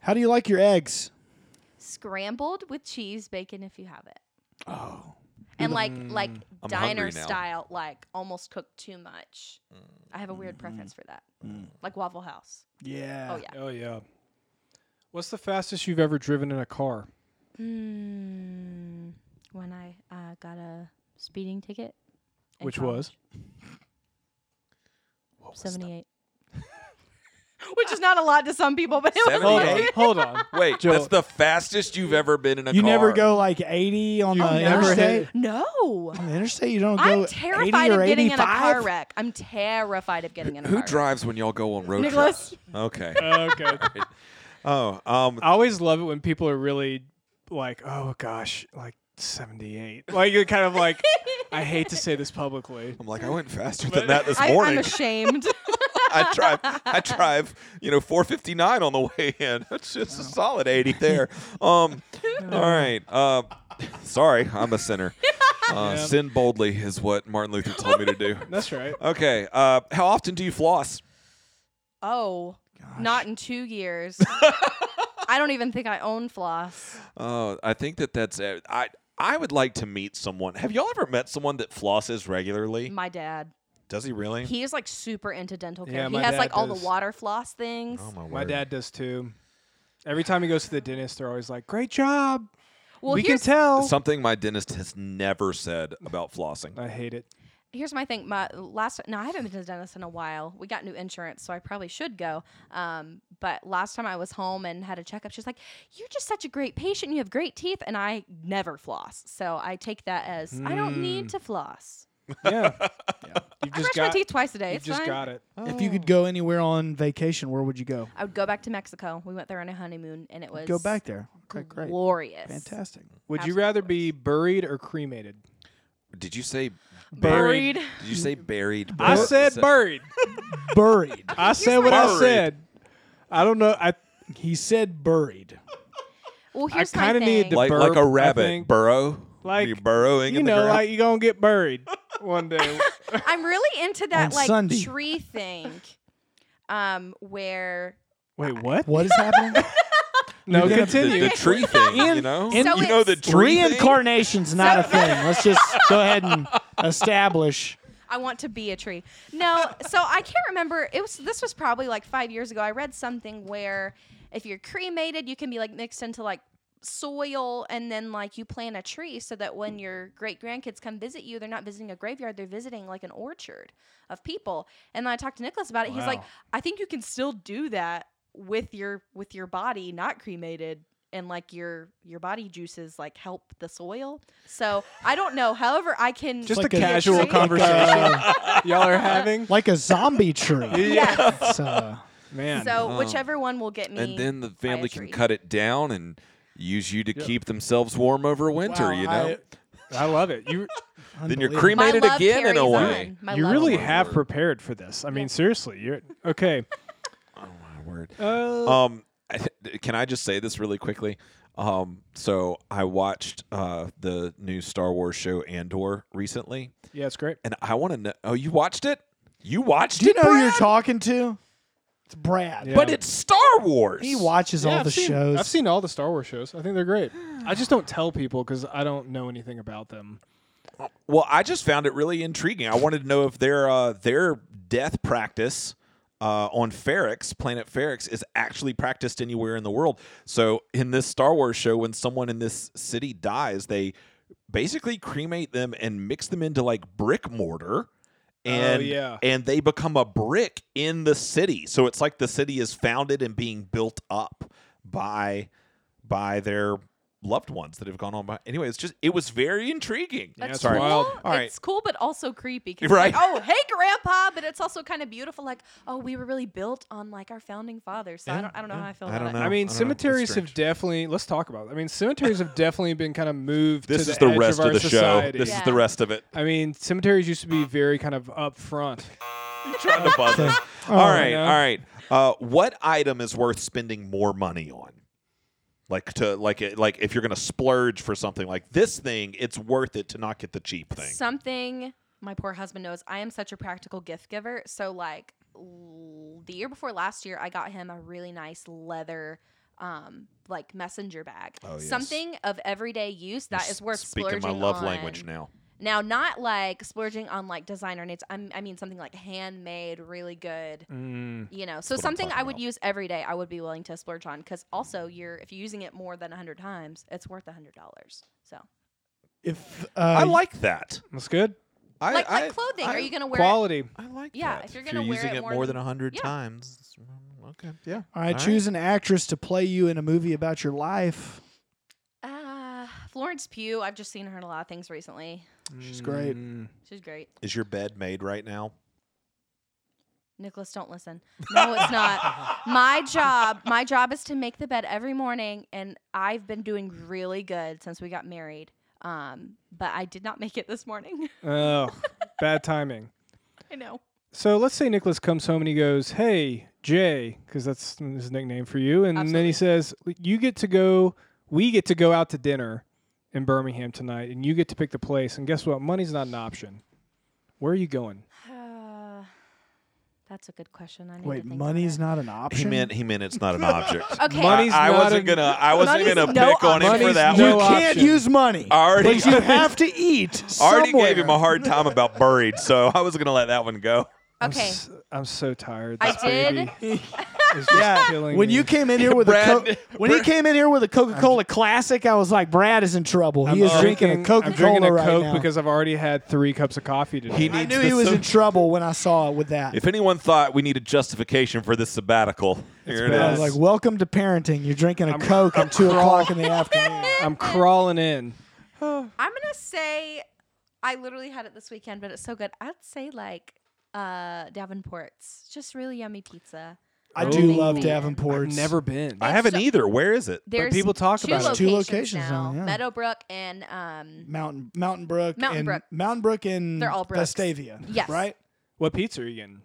How do you like your eggs? Scrambled with cheese, bacon if you have it. Oh, And like like I'm diner hungry now. style, like almost cooked too much. I have a weird preference for that. Like Waffle House. yeah. Oh yeah. Oh yeah. What's the fastest you've ever driven in a car? Mm, when I uh, got a speeding ticket. in Which college. was 78. Which is not a lot to some people, but it was Hold Seventy-eight? on. Hold on. Wait, Joe- that's the fastest you've ever been in a car. You car. never go like 80 on You've the never interstate? no. On the interstate, you don't go I'm 80 terrified or of getting in a car wreck. I'm terrified of getting in a Who car wreck. drives when y'all go on road Nicholas. trips? Okay. okay. Oh, um, I always love it when people are really like, oh gosh, like 78. Like you're kind of like, I hate to say this publicly. I'm like, I went faster than that this I, I'm ashamed. I drive, I drive, you know, 459 on the way in. That's just a solid 80 there. Um, all right. Uh, sorry, I'm a sinner. Uh, Yeah. Sin boldly is what Martin Luther told me to do. That's right. Okay. Uh, how often do you floss? oh, not in two years. I don't even think I own floss. Oh, I think that that's it. I I would like to meet someone. Have y'all ever met someone that flosses regularly? My dad. Does he really? He is like super into dental care. Yeah, he my has dad like all does. the water floss things. oh my word. My dad does too. Every time he goes to the dentist, they're always like, "Great job." well, we can here's tell. Something my dentist has never said about flossing. I hate it. Here's my thing. My last no, I haven't been to the dentist in a while. We got new insurance, so I probably should go. Um, but last time I was home and had a checkup, she's like, "You're just such a great patient. You have great teeth," and I never floss, so I take that as I don't need to floss. Yeah. You've I just brush got. my teeth twice a day. You've It's just fine. got it. If you could go anywhere on vacation, where would you go? I would go back to Mexico. We went there on a honeymoon, and it was Go back there. Okay, great. glorious. Fantastic. Would you Absolutely rather be buried or cremated? Did you say? Buried. Did you say buried? I Bur- said sa- buried. Buried. I said what I Buried. said. I don't know. I He said buried. Well, I here's my kinda need thing. to- like burp, like a I rabbit think. burrow. Like, you burrowing you in the know, ground. like you gonna get buried one day. I'm really into that On like Sunday. tree thing, um, where Wait, what? What is happening? No, You're gonna- the, continue. the tree thing, you know. in- So you know the it's- tree thing? Reincarnation's not a thing. Let's just go ahead and establish. I want to be a tree. No, so I can't remember. It was this was probably like five years ago. I read something where if you're cremated, you can be like mixed into like soil and then like you plant a tree so that when your great grandkids come visit you, they're not visiting a graveyard, they're visiting like an orchard of people. And then I talked to Nicholas about it. He's like, Wow. I think you can still do that with your with your body not cremated and like your your body juices like help the soil. So I don't know. However, I can Just Like a a casual tree. conversation Uh, y'all are having. like a zombie tree. Yes. Uh, Man. So Oh. whichever one will get me. and then the family can cut it down and use you to keep themselves warm over winter. wow, you know. I- I love it. You then you're cremated again in a way. on. You really have prepared for this. I mean, Yeah. seriously. You're okay. Oh my word. Uh, Um, I can I just say this really quickly? Um, so I watched uh the new Star Wars show Andor recently, yeah, it's great. and I want to know. Oh, you watched it? You watched Do you it, know who you're talking to? It's Brad. Yeah. But it's Star Wars. He watches Yeah, all I've the seen, shows. I've seen all the Star Wars shows. I think they're great. I just don't tell people because I don't know anything about them. Well, I just found it really intriguing. I wanted to know if their uh, their death practice uh, on Ferrix, planet Ferrix, is actually practiced anywhere in the world. So, in this Star Wars show, when someone in this city dies, they basically cremate them and mix them into like brick mortar. And, yeah. and they become a brick in the city. So it's like the city is founded and being built up by by their loved ones that have gone on by. Anyway, it's just it was very intriguing. Yeah, That's it's Sorry. wild. Cool. All right. It's cool, but also creepy Right. Like, oh, hey, Grandpa, but it's also kind of beautiful. Like, oh, we were really built on like our founding fathers. So I don't, I don't know yeah. how I feel I about don't it. know. I I mean, don't know. It's cemeteries have definitely. Let's talk about. It. I mean, cemeteries have definitely been kind of moved. This to is the, the edge rest of, of, the society. show. This is the rest of it. I mean, cemeteries used to be very kind of up front. Trying to buzz us. Oh, all right, know. all right. Uh, what item is worth spending more money on? Like to like it, like if you're gonna splurge for something like this thing, it's worth it to not get the cheap thing. Something my poor husband knows. I am such a practical gift giver. So like l- the year before last year, I got him a really nice leather. Um, like messenger bag, Oh, yes. something of everyday use that You're is worth speaking my love on. language now. Now, not like splurging on like designer needs. I'm, I mean something like handmade, really good. Mm. You know, so something I would about. use every day. I would be willing to splurge on because also you're if you're using it more than hundred times, it's worth hundred dollars. So If uh, I like that. That's good. I, like I, like clothing, I, are you gonna wear it? Quality. I like Yeah, that. if you're you're gonna wear using it it more more than- than a hundred Yeah. times, mm, okay, yeah. All right, All choose an actress to play you in a movie about your life. Florence Pugh. I've just seen her in a lot of things recently. She's great. Mm. She's great. Is your bed made right now? Nicholas, don't listen. No, it's not. my job, my job is to make the bed every morning, and I've been doing really good since we got married. Um, but I did not make it this morning. Oh, bad timing. I know. So let's say Nicholas comes home and he goes, "Hey, Jay," because that's his nickname for you, and then he says, "You get to go. We get to go out to dinner in Birmingham tonight, and you get to pick the place. And guess what? Money's not an option. Where are you going? Uh, that's a good question. I need Wait, to think money's not an option. He meant he meant it's not an object. it. Okay. Money's I, I not wasn't a- gonna I wasn't Money's gonna no pick on him for option. that Money's one. you no can't option. use money, Already- but you have to eat. I already somewhere. gave him a hard time about buried, so I was gonna let that one go. I'm Okay. s- I'm so tired. I This did. baby is just Yeah, killing when me. you came in here with a co- when he came in here with a Coca Cola Classic, I was like, Brad is in trouble. He I'm is drinking a I'm Coca drinking Cola a right Coke now. because I've already had three cups of coffee today. He I needs knew the he was so- in trouble when I saw it with that. If anyone thought we needed justification for this sabbatical, here it bad. I is. was like, "Welcome to parenting. You're drinking a I'm- Coke at two o'clock in the afternoon." I'm crawling in. I'm gonna say I literally had it this weekend, but it's so good. I'd say like uh Davenport's. Just really yummy pizza. I do love Man. Davenport's. I've never been. I It's haven't so- either. Where is it? There's people talk two about it. locations, Two locations now. now, yeah. Meadowbrook and um Mountain Mountain Brook Mountain and Brook. Mountain Brook and They're all Brooks. Vestavia. Yes. right. What pizza are you getting?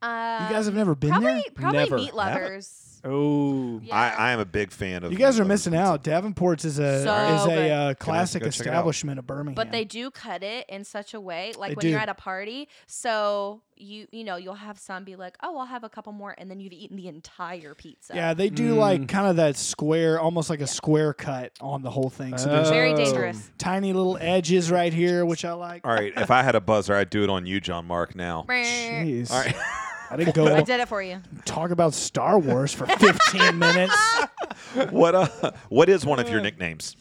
uh You guys have never been probably there. probably Never. meat lovers. Oh, Yeah. I, I am a big fan of. You guys are of missing pizza. out. Davenport's is a So is good. a uh, classic go check it out. establishment of Birmingham. but they do cut it in such a way like They when you're at a party so you you know you'll have some be like oh i'll have a couple more and then you've eaten the entire pizza yeah, they do Mm. like kind of that square, almost like a square cut on the whole thing. So there's very Oh. dangerous tiny little edges right here, which I like. All right, if I had a buzzer, I'd do it on you, John Mark. Now. Jeez. All right. I didn't go. i did it for you talk about Star Wars for 15 minutes. what uh, what is one of your nicknames?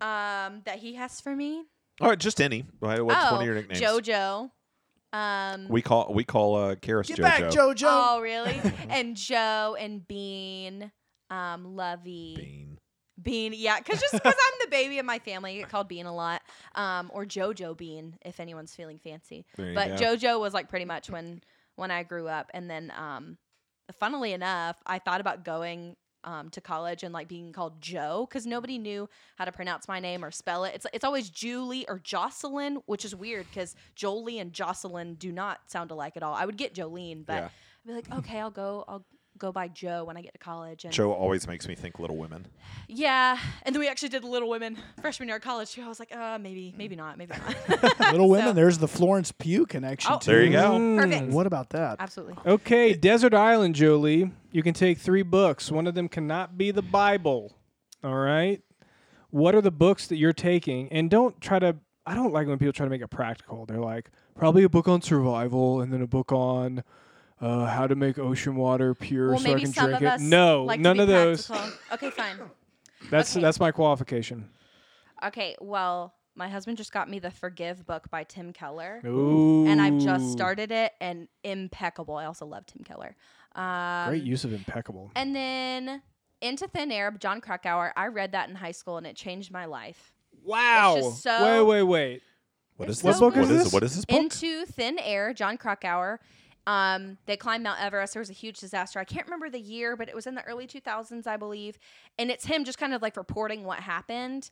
um that he has for me All right, just any. Why- What's oh one of your nicknames? jojo um We call we call uh, Karis Get JoJo. back, JoJo. oh really and joe and bean um lovey Bean. Bean, yeah, because just because I'm the baby of my family, I get called Bean a lot, um, or JoJo Bean if anyone's feeling fancy. There you But go. JoJo was like pretty much when when I grew up, and then, um, funnily enough, I thought about going um, to college and like being called Joe because nobody knew how to pronounce my name or spell it. It's it's always Julie or Jocelyn, which is weird because Jolie and Jocelyn do not sound alike at all. I would get Jolene, but Yeah. I'd be like, okay, I'll go, I'll go by Joe when I get to college. And Joe always makes me think Little Women. yeah, and then we actually did Little Women freshman year of college too. I was like, uh, maybe, maybe not, maybe not. Little Women, So- there's the Florence Pugh connection Oh. too. There you go. Perfect. What about that? Absolutely. Okay, Desert Island, Jolie. You can take three books. One of them cannot be the Bible. All right. What are the books that you're taking? And don't try to. I don't like when people try to make it practical. They're like, probably a book on survival, and then a book on uh, how to make ocean water pure Well, so I can some drink of it. us no, like to none be of those. Okay, fine. That's Okay. that's my qualification. Okay, well, my husband just got me the Forgive book by Tim Keller. Ooh. And I've just started it and impeccable. I also love Tim Keller. Um, Great use of impeccable. And then Into Thin Air, by Jon Krakauer. I read that in high school and it changed my life. Wow. just so- wait, wait, wait. What It's so this? book is What is this? what is this book? Into Thin Air, Jon Krakauer. Um, they climbed Mount Everest. There was a huge disaster. I can't remember the year, but it was in the early 2000s, I believe. And it's him just kind of like reporting what happened.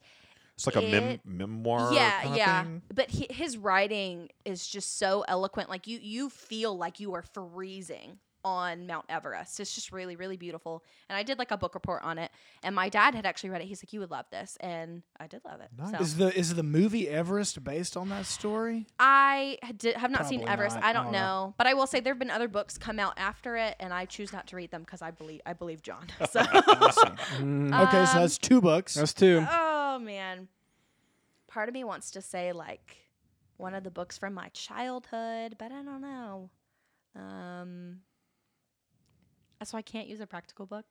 It's like a mem- memoir. yeah, yeah. But he, his writing is just so eloquent. Like you, you feel like you are freezing on Mount Everest. It's just really, really beautiful. And I did like a book report on it. And my dad had actually read it. He's like, "You would love this," and I did love it. So. Is the is the movie Everest based on that story? I did, have not seen Everest. not. I I don't don't know. know. but I will say there have been other books come out after it, and I choose not to read them because I believe I believe Jon. So, Okay, so that's two books. That's two. oh man, part of me wants to say like one of the books from my childhood, but I don't know. Um, so I can't use a practical book.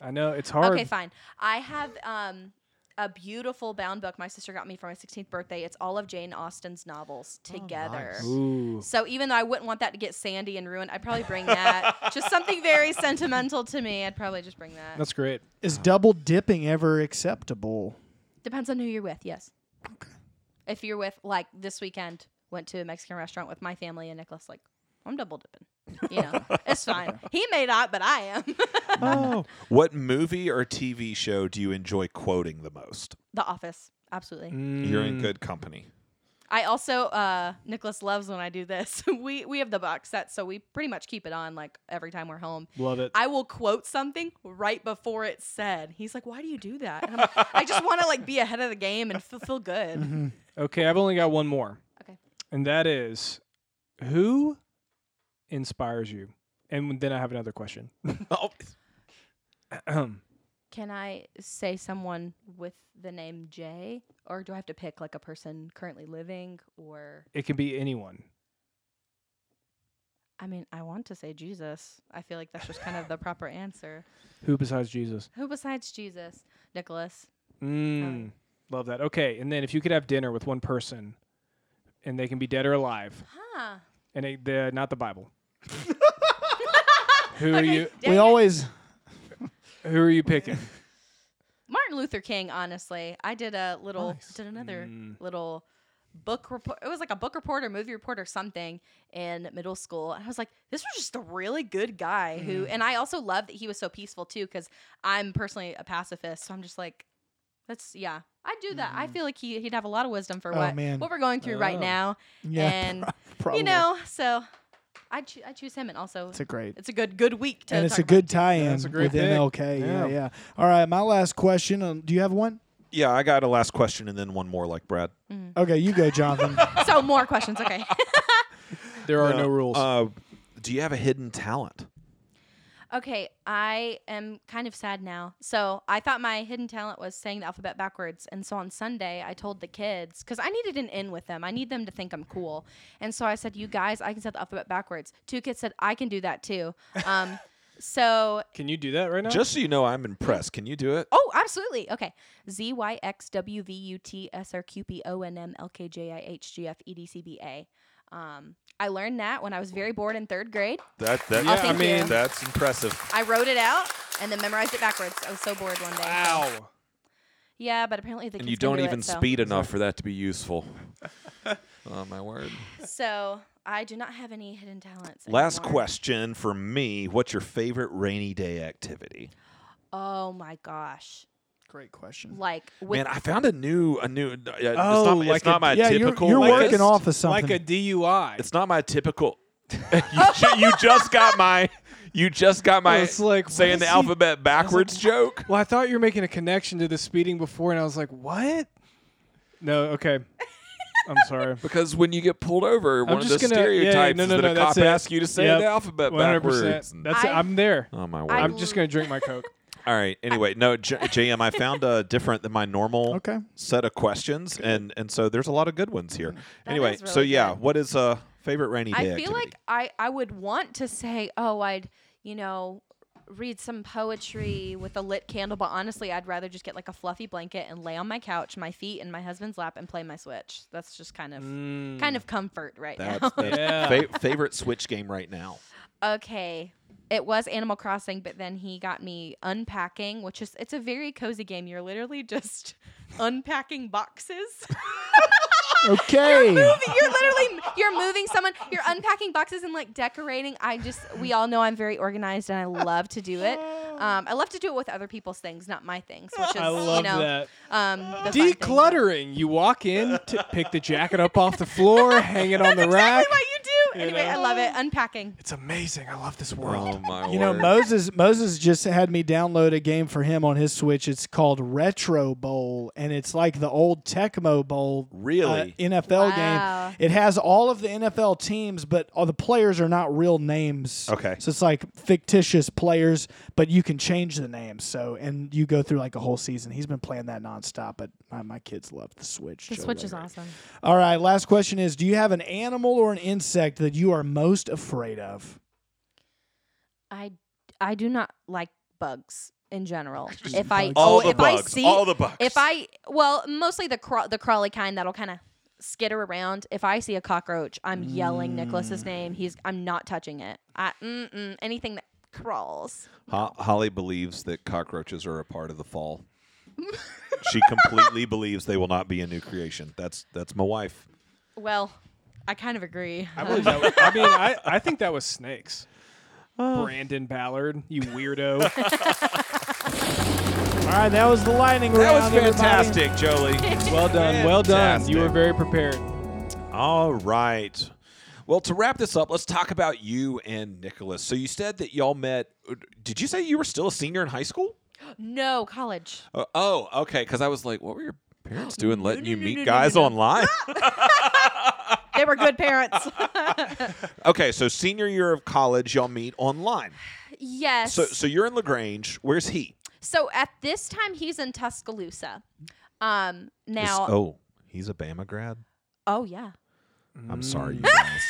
I know it's hard. Okay, fine. I have um a beautiful bound book my sister got me for my 16th birthday. It's all of Jane Austen's novels together. nice. Ooh. So even though I wouldn't want that to get sandy and ruined, I'd probably bring that. just something very sentimental to me. I'd probably just bring that. That's great. Is double dipping ever acceptable? Depends on who you're with. Yes. Okay. If you're with like this weekend, went to a Mexican restaurant with my family and Nicholas. Like, I'm double dipping. You know, it's fine. He may not, but I am. Oh. What movie or TV show do you enjoy quoting the most? the Office. Absolutely. You're in Mm. good company. I also uh Nicholas loves when I do this. we we have the box set, so we pretty much keep it on like every time we're home. Love it. I will quote something right before it's said. He's like, "Why do you do that?" And I'm like, I just want to like be ahead of the game and feel, feel good. Okay, I've only got one more. Okay. And that is who inspires you? And then I have another question. Oh, Can I say someone with the name Jay, or do I have to pick like a person currently living? Or it can be anyone. I mean, I want to say Jesus. I feel like that's just kind of the proper answer. Who besides Jesus? Who besides Jesus? Nicholas. Mm, love that. Okay, and then if you could have dinner with one person, and they can be dead or alive, Huh. and they, they're not the Bible. who are you? dang we it. always Who are you picking? Martin Luther King, honestly. I did a little Nice. did another Mm. little book report. It was like a book report or movie report or something in middle school. And I was like, this was just a really good guy Mm. who and I also love that he was so peaceful too cuz I'm personally a pacifist. So I'm just like that's yeah. I do that. I feel like he he'd have a lot of wisdom for Mm. Oh, what man. what we're going through right Oh. now. yeah, and probably. you know, so I choo- I choose him and also it's a great it's a good good week to and it's talk a good tie-in That's a great with pick. MLK. Yeah. Yeah. yeah, All right, my last question. Um, do you have one? yeah, I got a last question and then one more like Brad. Okay, you go, Jonathan. So more questions, okay. There are no rules. Uh, do you have a hidden talent? Okay, I am kind of sad now. So I thought my hidden talent was saying the alphabet backwards. And so on Sunday, I told the kids, because I needed an in with them. I need them to think I'm cool. And so I said, You guys, I can say the alphabet backwards. Two kids said, I can do that too. Um, so, can you do that right now? Just so you know, I'm impressed. Can you do it? oh, absolutely. Okay. Z Y X W V U T S R Q P O N M L K J I H G F E D C B A. Um, I learned that when I was very bored in third grade. That that Yeah, I thank you. mean, that's impressive. I wrote it out and then memorized it backwards. I was so bored one day. so- wow. Yeah, but apparently the And kids you don't do even it, so. speed enough for that to be useful. oh my word. So I do not have any hidden talents. Last anymore. question for me. What's your favorite rainy day activity? Oh my gosh! Great question. Like with Man, I found a new a new. Uh, it's Oh, not, like it's a- not my yeah, you're- typical. you're list. working off of something. Like a DUI. It's not my typical. you, ju- you just got my. You just got my it's like, saying the he- alphabet backwards joke. well, I thought you were making a connection to the speeding before, and I was like, what? No, okay. I'm sorry. Because when you get pulled over, one of the just gonna- yeah, yeah, stereotypes no, no, is that no, a cop asks you to say Yep. the alphabet 100%. backwards. And- That's it. I- I'm there. oh my word! I'm just gonna drink my coke. All right. Anyway, no, J- JM, I found a different than my normal Okay. set of questions, and and so there's a lot of good ones here. That anyway, is so yeah, good. what is a favorite rainy day I feel activity? like I I would want to say oh I'd you know read some poetry with a lit candle, but honestly I'd rather just get like a fluffy blanket and lay on my couch, my feet in my husband's lap, and play my Switch. That's just kind of Mm. kind of comfort right That's now. the Yeah. fa- favorite Switch game right now. okay. It was Animal Crossing, but then he got me unpacking, which is it's a very cozy game. You're literally just unpacking boxes. Okay. moving, you're literally you're moving someone. You're unpacking boxes and like decorating. I just we all know I'm very organized and I love to do it. Um, I love to do it with other people's things, not my things, which is I love you know that. um Decluttering. You walk in, to pick the jacket up off the floor, hang it on the rack. Exactly do. Anyway, know? I love it. Unpacking. It's amazing. I love this world. Oh my You know, word. Moses Moses just had me download a game for him on his Switch. It's called Retro Bowl, and it's like the old Tecmo Bowl Really? uh, NFL Wow. game. It has all of the NFL teams, but all the players are not real names. Okay. So it's like fictitious players, but you can change the names. So and you go through like a whole season. He's been playing that nonstop, but my, my kids love the Switch. The Joe Switch is Larry. awesome. All right, last question is do you have an animal or an insect that you are most afraid of? I I do not like bugs in general. If I all oh, the if I see all the bugs. if I well mostly the craw- the crawly kind that'll kind of skitter around. If I see a cockroach, I'm yelling Nicholas's mm. name. He's I'm not touching it. I anything that crawls. Ho- Holly believes that cockroaches are a part of the fall. she completely believes they will not be a new creation. That's that's my wife. Well, I kind of agree. I believe that. Was, I mean, I, I think that was snakes. Brandon Ballard, you weirdo. All right, that was the lightning round. That was round. everybody. fantastic, Jolie. well done. Well done. You were very prepared. All right. Well, to wrap this up, let's talk about you and Nicholas. So you said that y'all met. Did you say you were still a senior in high school? no college. Uh, oh, okay. Because I was like, what were your parents doing, letting no, you meet no, no, guys no, no. online? They were good parents. okay, so senior year of college, y'all meet online. yes. So, so you're in Lagrange. Where's he? So at this time he's in Tuscaloosa. Um Is- now oh, he's a Bama grad. oh yeah. I'm sorry, you guys.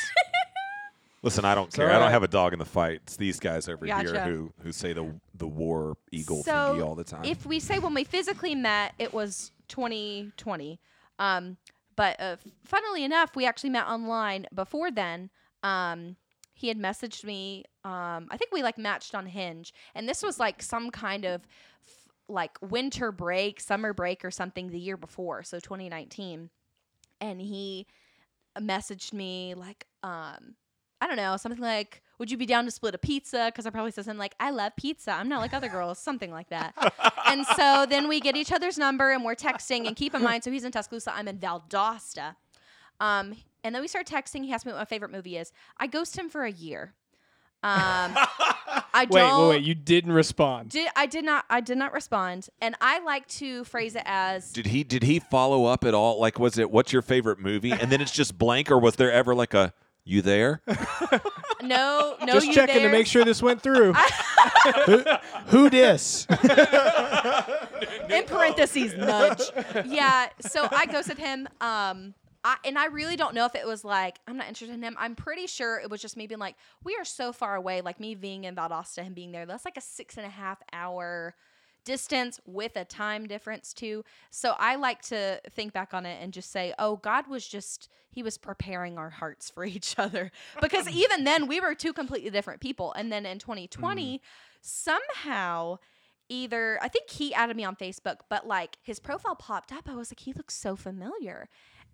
Listen, I don't care. I don't have a dog in the fight. It's these guys over here Gotcha. who who say the the war eagle thingy all the time. If we say when we physically met, it was 2020. Um, but uh, funnily enough, we actually met online before then. Um, he had messaged me. Um, I think we like matched on Hinge, and this was like some kind of f- like winter break, summer break, or something the year before, so 2019. And he messaged me like, um, I don't know, something like, "Would you be down to split a pizza?" Because I probably said something like, "I love pizza. I'm not like other girls," something like that. and so then we get each other's number and we're texting. And keep in mind, so he's in Tuscaloosa, I'm in Valdosta. Um, and then we start texting. He asked me what my favorite movie is. I ghost him for a year. Um, I Wait, don't. wait, wait. You didn't respond. Did, I did not. I did not respond, and I like to phrase it as did he did he follow up at all? Like, was it what's your favorite movie? And then it's just blank, or was there ever like a you there? no, no. Just you checking there. to make sure this went through. Who dis? in parentheses nudge. Yeah. So I ghosted him. Um. I, and I really don't know if it was like I'm not interested in him. I'm pretty sure it was just me being like, we are so far away. Like me being in Valdosta and being there, that's like a six and a half hour distance with a time difference too. So I like to think back on it and just say, oh, God was just He was preparing our hearts for each other because even then we were two completely different people. And then in 2020, mm-hmm. somehow either I think he added me on Facebook, but like his profile popped up. I was like, he looks so familiar.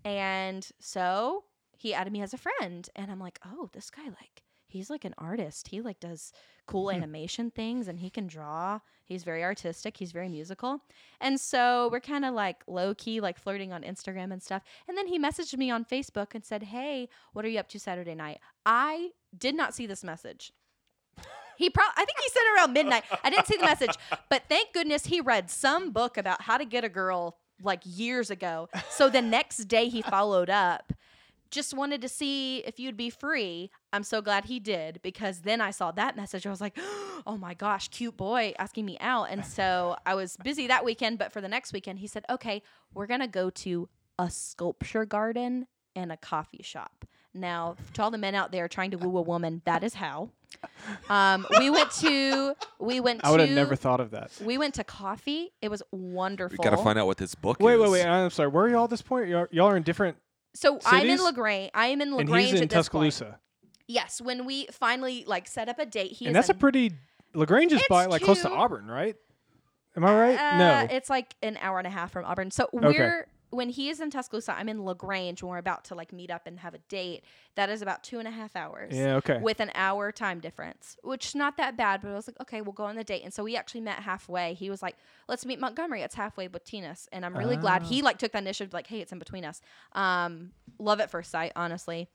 And so he added me as a friend. And I'm like, oh, this guy like he's like an artist. He like does cool mm-hmm. animation things and he can draw. He's very artistic. He's very musical. And so we're kind of like low key, like flirting on Instagram and stuff. And then he messaged me on Facebook and said, Hey, what are you up to Saturday night? I did not see this message. He probably, I think he sent around midnight. I didn't see the message, but thank goodness he read some book about how to get a girl like years ago. So the next day he followed up. Just wanted to see if you'd be free. I'm so glad he did because then I saw that message. I was like, oh my gosh, cute boy asking me out. And so I was busy that weekend, but for the next weekend, he said, okay, we're going to go to a sculpture garden and a coffee shop. Now, to all the men out there trying to woo a woman, that is how. Um, we went to we went to I would have to- never thought of that. we went to coffee. It was wonderful. We got to find out what this book Wait, is. wait, wait. I'm sorry. Where are y'all at this point? Y'all, y'all are in different. So I'm in? Lagrange. I am in And Lagrange he's in at this point. Tuscaloosa. Yes, when we finally like set up a date, he and that's a pretty Lagrange is by like close to Auburn, right? Am I right? Uh, no. it's like an hour and a half from Auburn. So we're when he is in Tuscaloosa, I'm in Lagrange when we're about to like meet up and have a date. That is about two and a half hours. Yeah, okay. With an hour time difference, which is not that bad. But I was like, okay, we'll go on the date. And so we actually met halfway. He was like, let's meet Montgomery. It's halfway between us. And I'm really glad Ah. he like took that initiative. Like, hey, it's in between us. Um, love at first sight, honestly.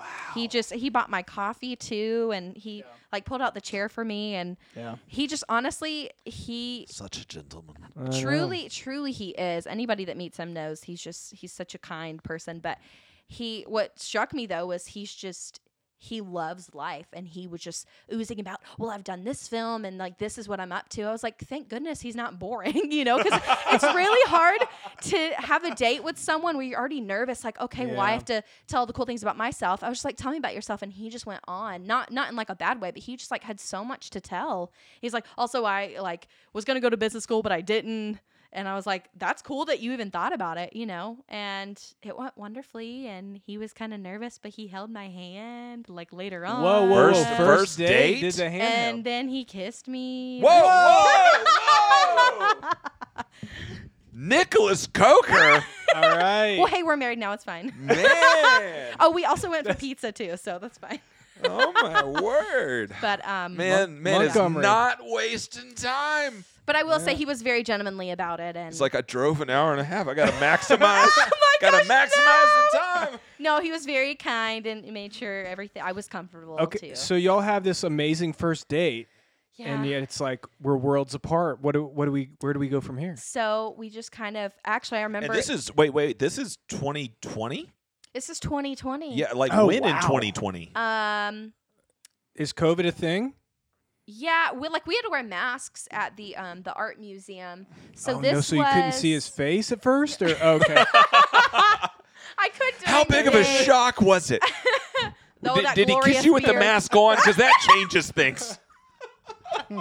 Wow. He just he bought my coffee too, and he like pulled out the chair for me, and Yeah. he just honestly he Such a gentleman. I know. truly truly he is anybody that meets him knows he's just he's such a kind person but he what struck me though was he's just he loves life. And he was just oozing about well i've done this film and like this is what i'm up to. I was like thank goodness he's not boring you know because it's really hard to have a date with someone where you're already nervous like okay well i Yeah. have to tell the cool things about myself. I was just like tell me about yourself. And he just went on not not in like a bad way but he just like had so much to tell. He's like also i like was gonna go to business school but i didn't and I was like, that's cool that you even thought about it, you know? And it went wonderfully. And he was kind of nervous, but he held my hand like later on. Whoa, whoa, First- first First date? date? Did the And handheld. then he kissed me. Whoa, whoa, whoa! Nicholas Coker, All right. Well, hey, we're married now. It's fine. man! Oh, we also went for pizza too, so that's fine. Oh my word, But um, man! Man is Montgomery. not wasting time. But I will say he was very gentlemanly about it. And It's like I drove an hour and a half. I gotta maximize. Oh gotta maximize the time. no, he was very kind and made sure everything I was comfortable Okay, too. so y'all have this amazing first date, yeah. and yet it's like we're worlds apart. What do what do we where do we go from here? so we just kind of actually I remember And this is wait, wait. This is 2020. this is 2020. Yeah, like Oh, when in 2020? Um. Is COVID a thing? Yeah, we like we had to wear masks at the um the art museum. So oh this no, so you couldn't see his face at first, or okay? I could. How big of a shock was it? Oh, did did he kiss you with the mask on? Because that changes things.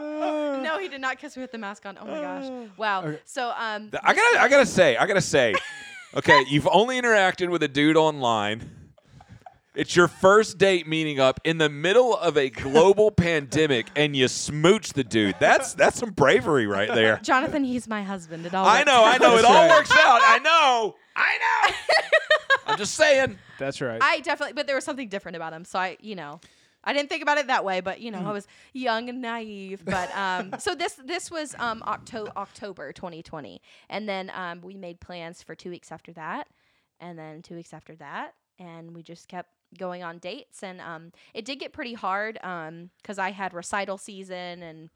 No, he did not kiss me with the mask on. Oh my gosh! Wow. Okay. So um. I gotta, I gotta say, I gotta say, okay, you've only interacted with a dude online. It's your first date meeting up in the middle of a global pandemic, and you smooch the dude. That's that's some bravery right there. Jonathan, he's my husband. It all. I works know, I out. know, it That's all right. works out. I know, I know. I'm just saying. That's right. I definitely, but there was something different about him. So I, you know, I didn't think about it that way, but you know, I was young and naive. But um, so this this was um Octo- October 2020, and then um we made plans for two weeks after that, and then two weeks after that, and we just kept going on dates, and um it did get pretty hard um because I had recital season and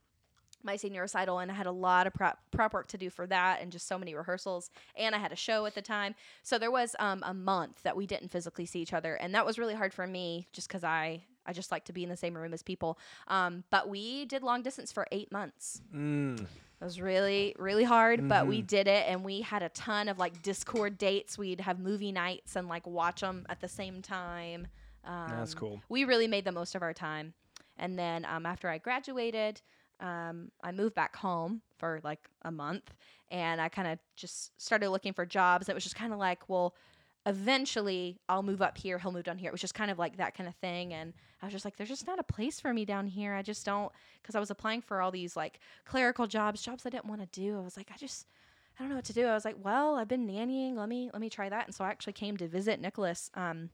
my senior recital and I had a lot of prep prep work to do for that and just so many rehearsals and I had a show at the time. So there was um, a month that we didn't physically see each other and that was really hard for me just cuz I I just like to be in the same room as people. Um, but we did long distance for 8 months. Mm. It was really, really hard, but we did it, and we had a ton of like Discord dates. We'd have movie nights and like watch them at the same time. Um, That's cool. We really made the most of our time. And then um, after I graduated, um, I moved back home for like a month, and I kind of just started looking for jobs. It was just kind of like, well, eventually I'll move up here, he'll move down here. It was just kind of like that kind of thing. And I was just like, there's just not a place for me down here. I just don't, because I was applying for all these like clerical jobs, jobs I didn't want to do. I was like, I just, I don't know what to do. I was like, well, I've been nannying. Let me, let me try that. And so I actually came to visit Nicholas. Um,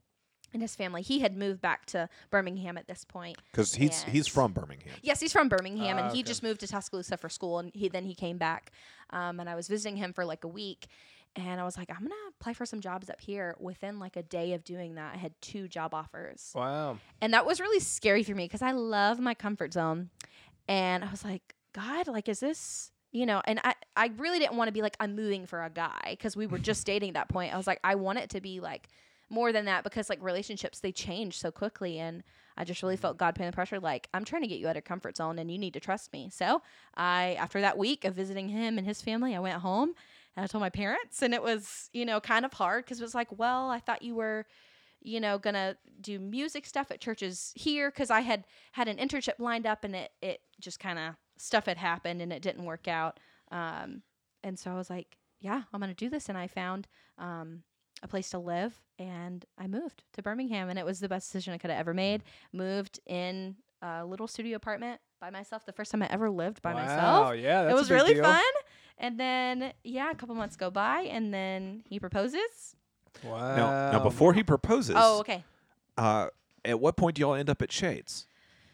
and his family. He had moved back to Birmingham at this point. Because he's he's from Birmingham. Yes, he's from Birmingham, Ah, and he okay. just moved to Tuscaloosa for school, and he then he came back, um, and I was visiting him for like a week, and I was like, I'm gonna apply for some jobs up here. Within like a day of doing that, I had two job offers, Wow. and that was really scary for me because I love my comfort zone, and I was like, God, like, is this? You know, and I, I really didn't want to be like, I'm moving for a guy because we were just dating at that point. I was like, I want it to be like more than that because like relationships, they change so quickly. And I just really felt mm-hmm. God putting the pressure like, I'm trying to get you out of comfort zone and you need to trust me. So I, after that week of visiting him and his family, I went home and I told my parents. And it was, you know, kind of hard because it was like, well, I thought you were you know gonna do music stuff at churches here because i had had an internship lined up and it it just kind of stuff had happened and it didn't work out um and so i was like yeah i'm gonna do this and i found um a place to live, and I moved to Birmingham, and it was the best decision I could have ever made. Moved in a little studio apartment by myself. The first time I ever lived by wow, myself. yeah, it was really deal. fun. And then yeah, a couple months go by, and then he proposes. Wow. Now, now before he proposes, Oh, okay. uh, at what point do y'all end up at Shades?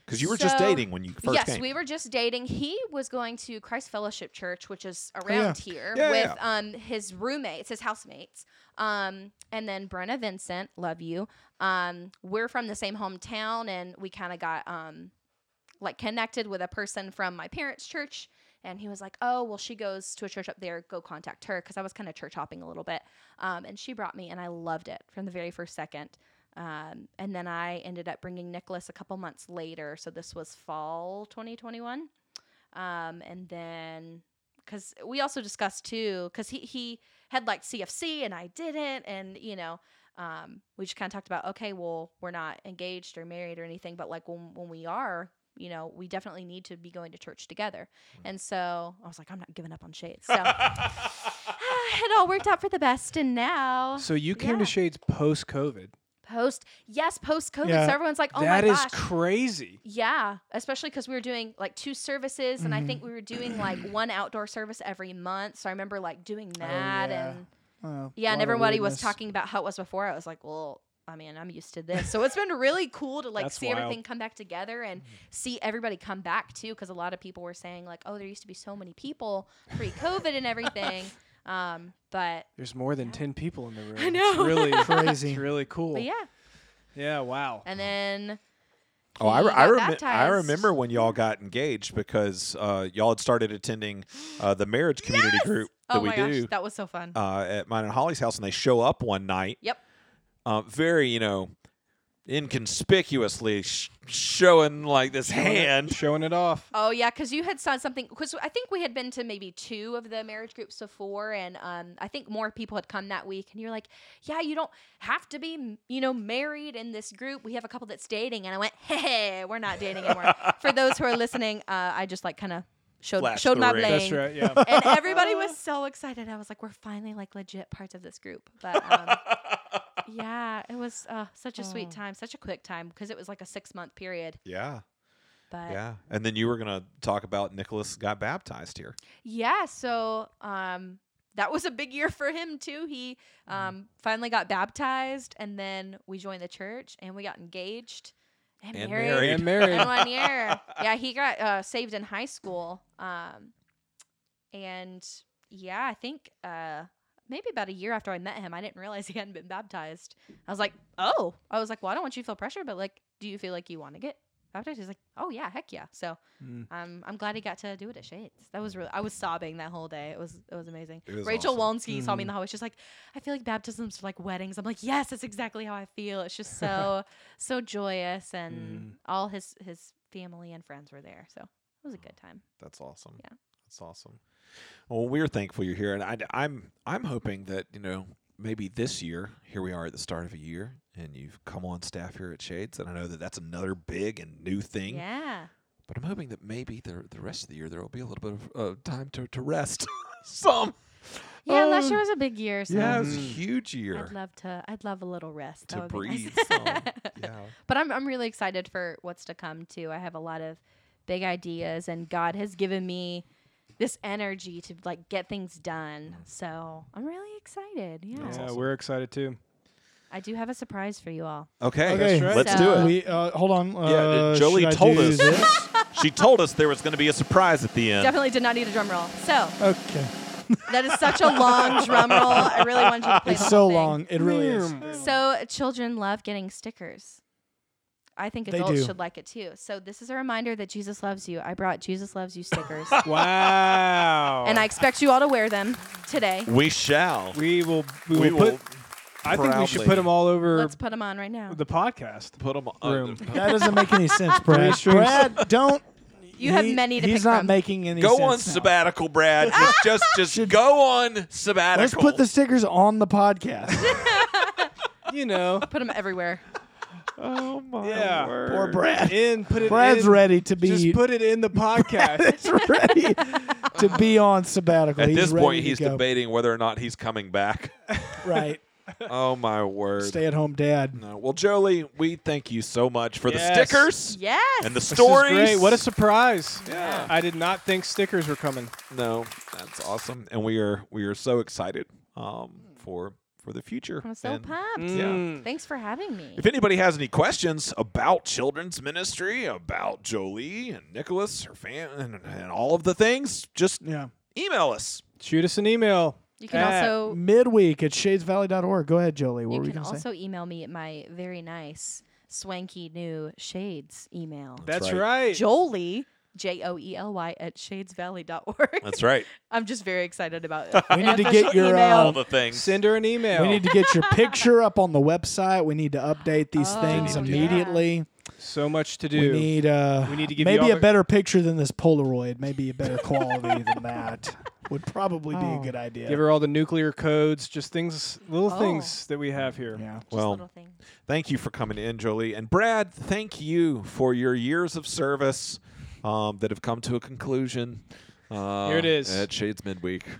Because you were just So- dating when you first yes, came. we were just dating. He was going to Christ Fellowship Church, which is yeah. around here, Yeah, with yeah. um his roommates, his housemates. Um, and then Brenna Vincent, love you. Um, we're from the same hometown, and we kind of got um like connected with a person from my parents' church. And he was like, "Oh, well, she goes to a church up there. Go contact her." Because I was kind of church hopping a little bit, um, and she brought me, and I loved it from the very first second. Um, and then I ended up bringing Nicholas a couple months later. So this was fall 2021. Um, and then, because we also discussed too, because he, he had like CFC and I didn't. And, you know, um, we just kind of talked about, okay, well, we're not engaged or married or anything, but like when, when we are, you know, we definitely need to be going to church together. And so I was like, I'm not giving up on Shades. So it all worked out for the best. And now, So you came Yeah. to Shades post COVID. post, yes, post COVID. Yeah. So everyone's like, oh That my is gosh. crazy. Yeah, especially because we were doing like two services, and I Mm-hmm. think we were doing like one outdoor service every month. So I remember like doing that, yeah. and Oh, yeah, and everybody was talking about how it was before. I was like, well, I mean, I'm used to this, so it's been really cool to like That's see wild. everything come back together and see everybody come back too. Because a lot of people were saying like, oh, there used to be so many people pre-COVID and everything, um, but There's more than 10 people in the room. I know. It's really Crazy. It's really cool. but yeah, Yeah, wow. and then. Oh, I, re- I, rem- I remember when y'all got engaged because uh, y'all had started attending uh, the marriage community group that Oh we my do gosh, that was so fun. uh, at mine and Holly's house, and they show up one night, yep. Uh, very you know inconspicuously sh- showing like this hand. Showing it off. Oh yeah, because you had said something. Because I think we had been to maybe two of the marriage groups before, and um, I think more people had come that week. And you're like, "Yeah, you don't have to be, you know, married in this group. We have a couple that's dating." And I went, "Hey, we're not dating anymore." For those who are listening, uh, I just like kind of showed Flashed showed my ring. bling, That's right. Yeah. and everybody was so excited. I was like, "We're finally like legit parts of this group." But um, yeah, it was uh, such a sweet time, such a quick time because it was like a six month period. Yeah, But yeah. And then you were gonna talk about Nicholas got baptized here. Yeah, so um that was a big year for him too. He um finally got baptized and then we joined the church and we got engaged and, And married, married. And married. in one year. Yeah, he got uh, saved in high school. Um and yeah, I think uh maybe about a year after I met him, I didn't realize he hadn't been baptized. I was like, "Oh." I was like, "Well, I don't want you to feel pressure, but like, do you feel like you want to get baptized?" He's like, "Oh yeah, heck yeah." So, Mm. um, I'm glad he got to do it at Shades. That was really. I was sobbing that whole day. It was it was amazing. It was Rachel awesome. Walensky saw me in the hallway. She's like, "I feel like baptisms are like weddings." I'm like, "Yes, that's exactly how I feel." It's just so so joyous, and Mm. all his his family and friends were there. So it was a good time. That's awesome. Yeah. That's awesome. Well, we're thankful you're here, and I, I'm I'm hoping that you know maybe this year here we are at the start of a year, and you've come on staff here at Shades, and I know that that's another big and new thing. Yeah. But I'm hoping that maybe the the rest of the year there will be a little bit of uh, time to to rest. Some. Yeah, last Uh, year was a big year. So Yeah, it was a Mhm. huge year I'd love to. I'd love a little rest. To would be nice. breathe. yeah. But I'm I'm really excited for what's to come too. I have a lot of big ideas and God has given me this energy to like get things done. So I'm really excited. Yeah. Yeah, awesome. we're excited too. I do have a surprise for you all. Okay, Okay, right. let's So- do it. We uh, hold on. Yeah, Uh, Jolie told us. she told us there was going to be a surprise at the end. Definitely did not need a drum roll. So Okay, that is such a long drum roll. I really wanted you to play it's the so whole thing. long. It really is. So children love getting stickers. I think They adults do. should like it too. So this is a reminder that Jesus loves you. I brought Jesus loves you stickers. Wow. and I expect you all to wear them today. We shall. we will we, We will will put I think we should proudly- put them all over Let's put them on right now. the podcast. put them on. Room. That doesn't make any sense, Brad. streams. Brad, don't. You have many to He's pick not from. making any Go sense. on now. sabbatical, Brad. Just, just, just go on sabbatical. Let's put the stickers on the podcast. You know. Put them everywhere. Oh my Yeah. word. Poor Brad. In put it Brad's in, ready to be. Just put it in the podcast. It's ready to be on sabbatical. At He's this ready point, he's go. debating whether or not he's coming back. Right. Oh my word. Stay at home dad. No. Well, Jolie, we thank you so much for Yes. the stickers Yes. and the This is stories. great. What a surprise. Yeah. I did not think stickers were coming. no, that's awesome, and we are we are so excited um, for for the future. I'm so And pumped. Mm. Thanks for having me. If anybody has any questions about children's ministry, about Jolie and Nicholas, her fan, and, and all of the things, just Yeah. email us. Shoot us an email. You can at- also Midweek at shadesvalley.org. Go ahead, Jolie. What you were you can going to say? also email me at my very nice swanky new shades email. That's right. right. Jolie J O E L Y at shadesvalley.org. That's right. I'm just very excited about We need to get your, email. uh, all the things. Send her an email. We need to get your picture up on the website. We need to update these Oh, things yeah. immediately. so much to do. We need uh We need to give maybe all a the- better picture than this Polaroid, maybe a better quality than that. Would probably be a Oh. good idea. Give her all the nuclear codes, just things, little Oh. things that we have here. yeah. Just Well, little thank you for coming in, Jolie. And Brad, thank you for your years of service um, that have come to a conclusion. Uh, Here it is. At Shades Midweek.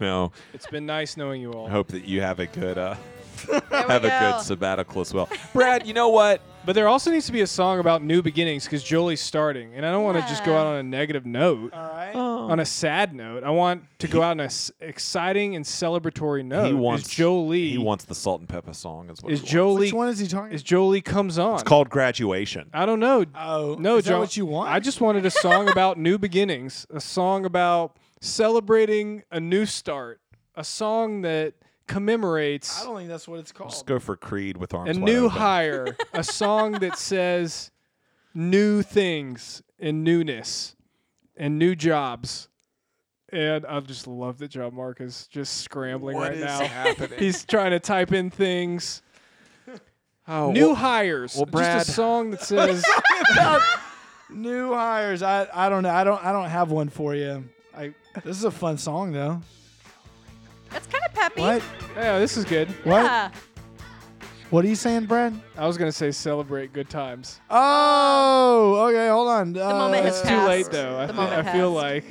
No, It's been nice knowing you all. I hope that you have a good uh, There we have a go. good sabbatical as well. Brad, you know what? But there also needs to be a song about new beginnings because Jolie's starting, and I don't want to just go out on a negative note, All right. Oh. on a sad note. I want to go out on a s- exciting and celebratory note. he wants is Jolie. He wants the Salt and Pepper song. Is what is he wants. Jolie? Which one is he talking? Is Jolie comes on? It's called Graduation. I don't know. oh, No, is that John. what you want? I just wanted a song about new beginnings, a song about celebrating a new start, a song that commemorates I don't think that's what it's called. Just go for Creed with arms a wide new open. hire, a song that says new things and newness and new jobs. And I just love that John Mark is just scrambling What right is now. happening? He's trying to type in things. Oh, new well- hires. well, Brad- just a song that says New hires. I I don't know. I don't I don't have one for you. I this is a fun song though. That's kind of peppy. What? Yeah, this is good. What? Yeah. What are you saying, Brad? I was gonna say celebrate good times. Oh, okay. Hold on. The uh, moment has It's passed. too late though. I, The thi- moment I feel passed. like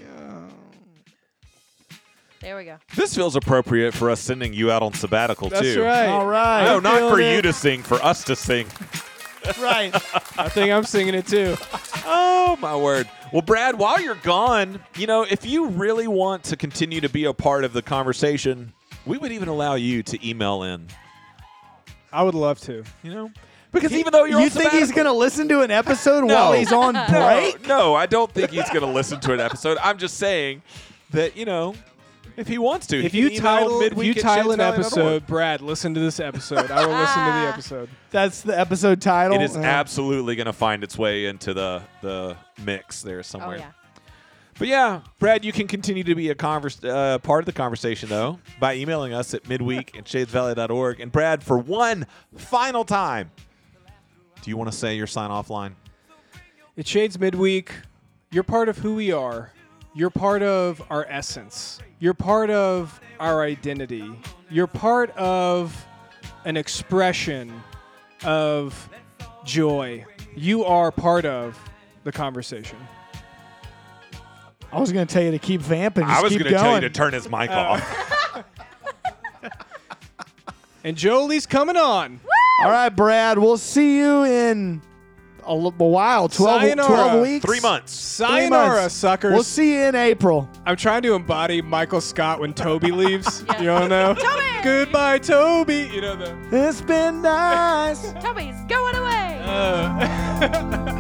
There we go. This feels appropriate for us sending you out on sabbatical that's too. right. All right. No, not feeling for it. you to sing, for us to sing. right. I think I'm singing it too. Oh my word. Well, Brad, while you're gone, you know, if you really want to continue to be a part of the conversation, we would even allow you to email in. I would love to. You know, because even though you're you on think he's sabbatical- gonna listen to an episode No. while he's on no, break? no, I don't think he's going to listen to an episode. I'm just saying that you know, if he wants to, If he you title if you title an episode, Brad, listen to this episode. I will listen to the episode. That's the episode title. it is Uh, absolutely going to find its way into the the mix there Oh somewhere. yeah. But yeah, Brad, you can continue to be a converse, uh, part of the conversation, though, by emailing us at midweek at shadesvalley.org. And Brad, for one final time, do you want to say your sign off line? It shades midweek. You're part of who we are. You're part of our essence. You're part of our identity. You're part of an expression of joy. You are part of the conversation. I was gonna tell you to keep vamping. Just I was keep going to tell you to turn his mic uh, off. And Jolie's coming on. All right, Brad. We'll see you in a, l- a while. 12, Sayonara. 12 weeks. Three months. Three Sayonara, months. suckers. We'll see you in April. I'm trying to embody Michael Scott when Toby leaves. Yeah. You don't know? Toby! Goodbye, Toby. You know the. It's been nice. Toby's going away. Uh,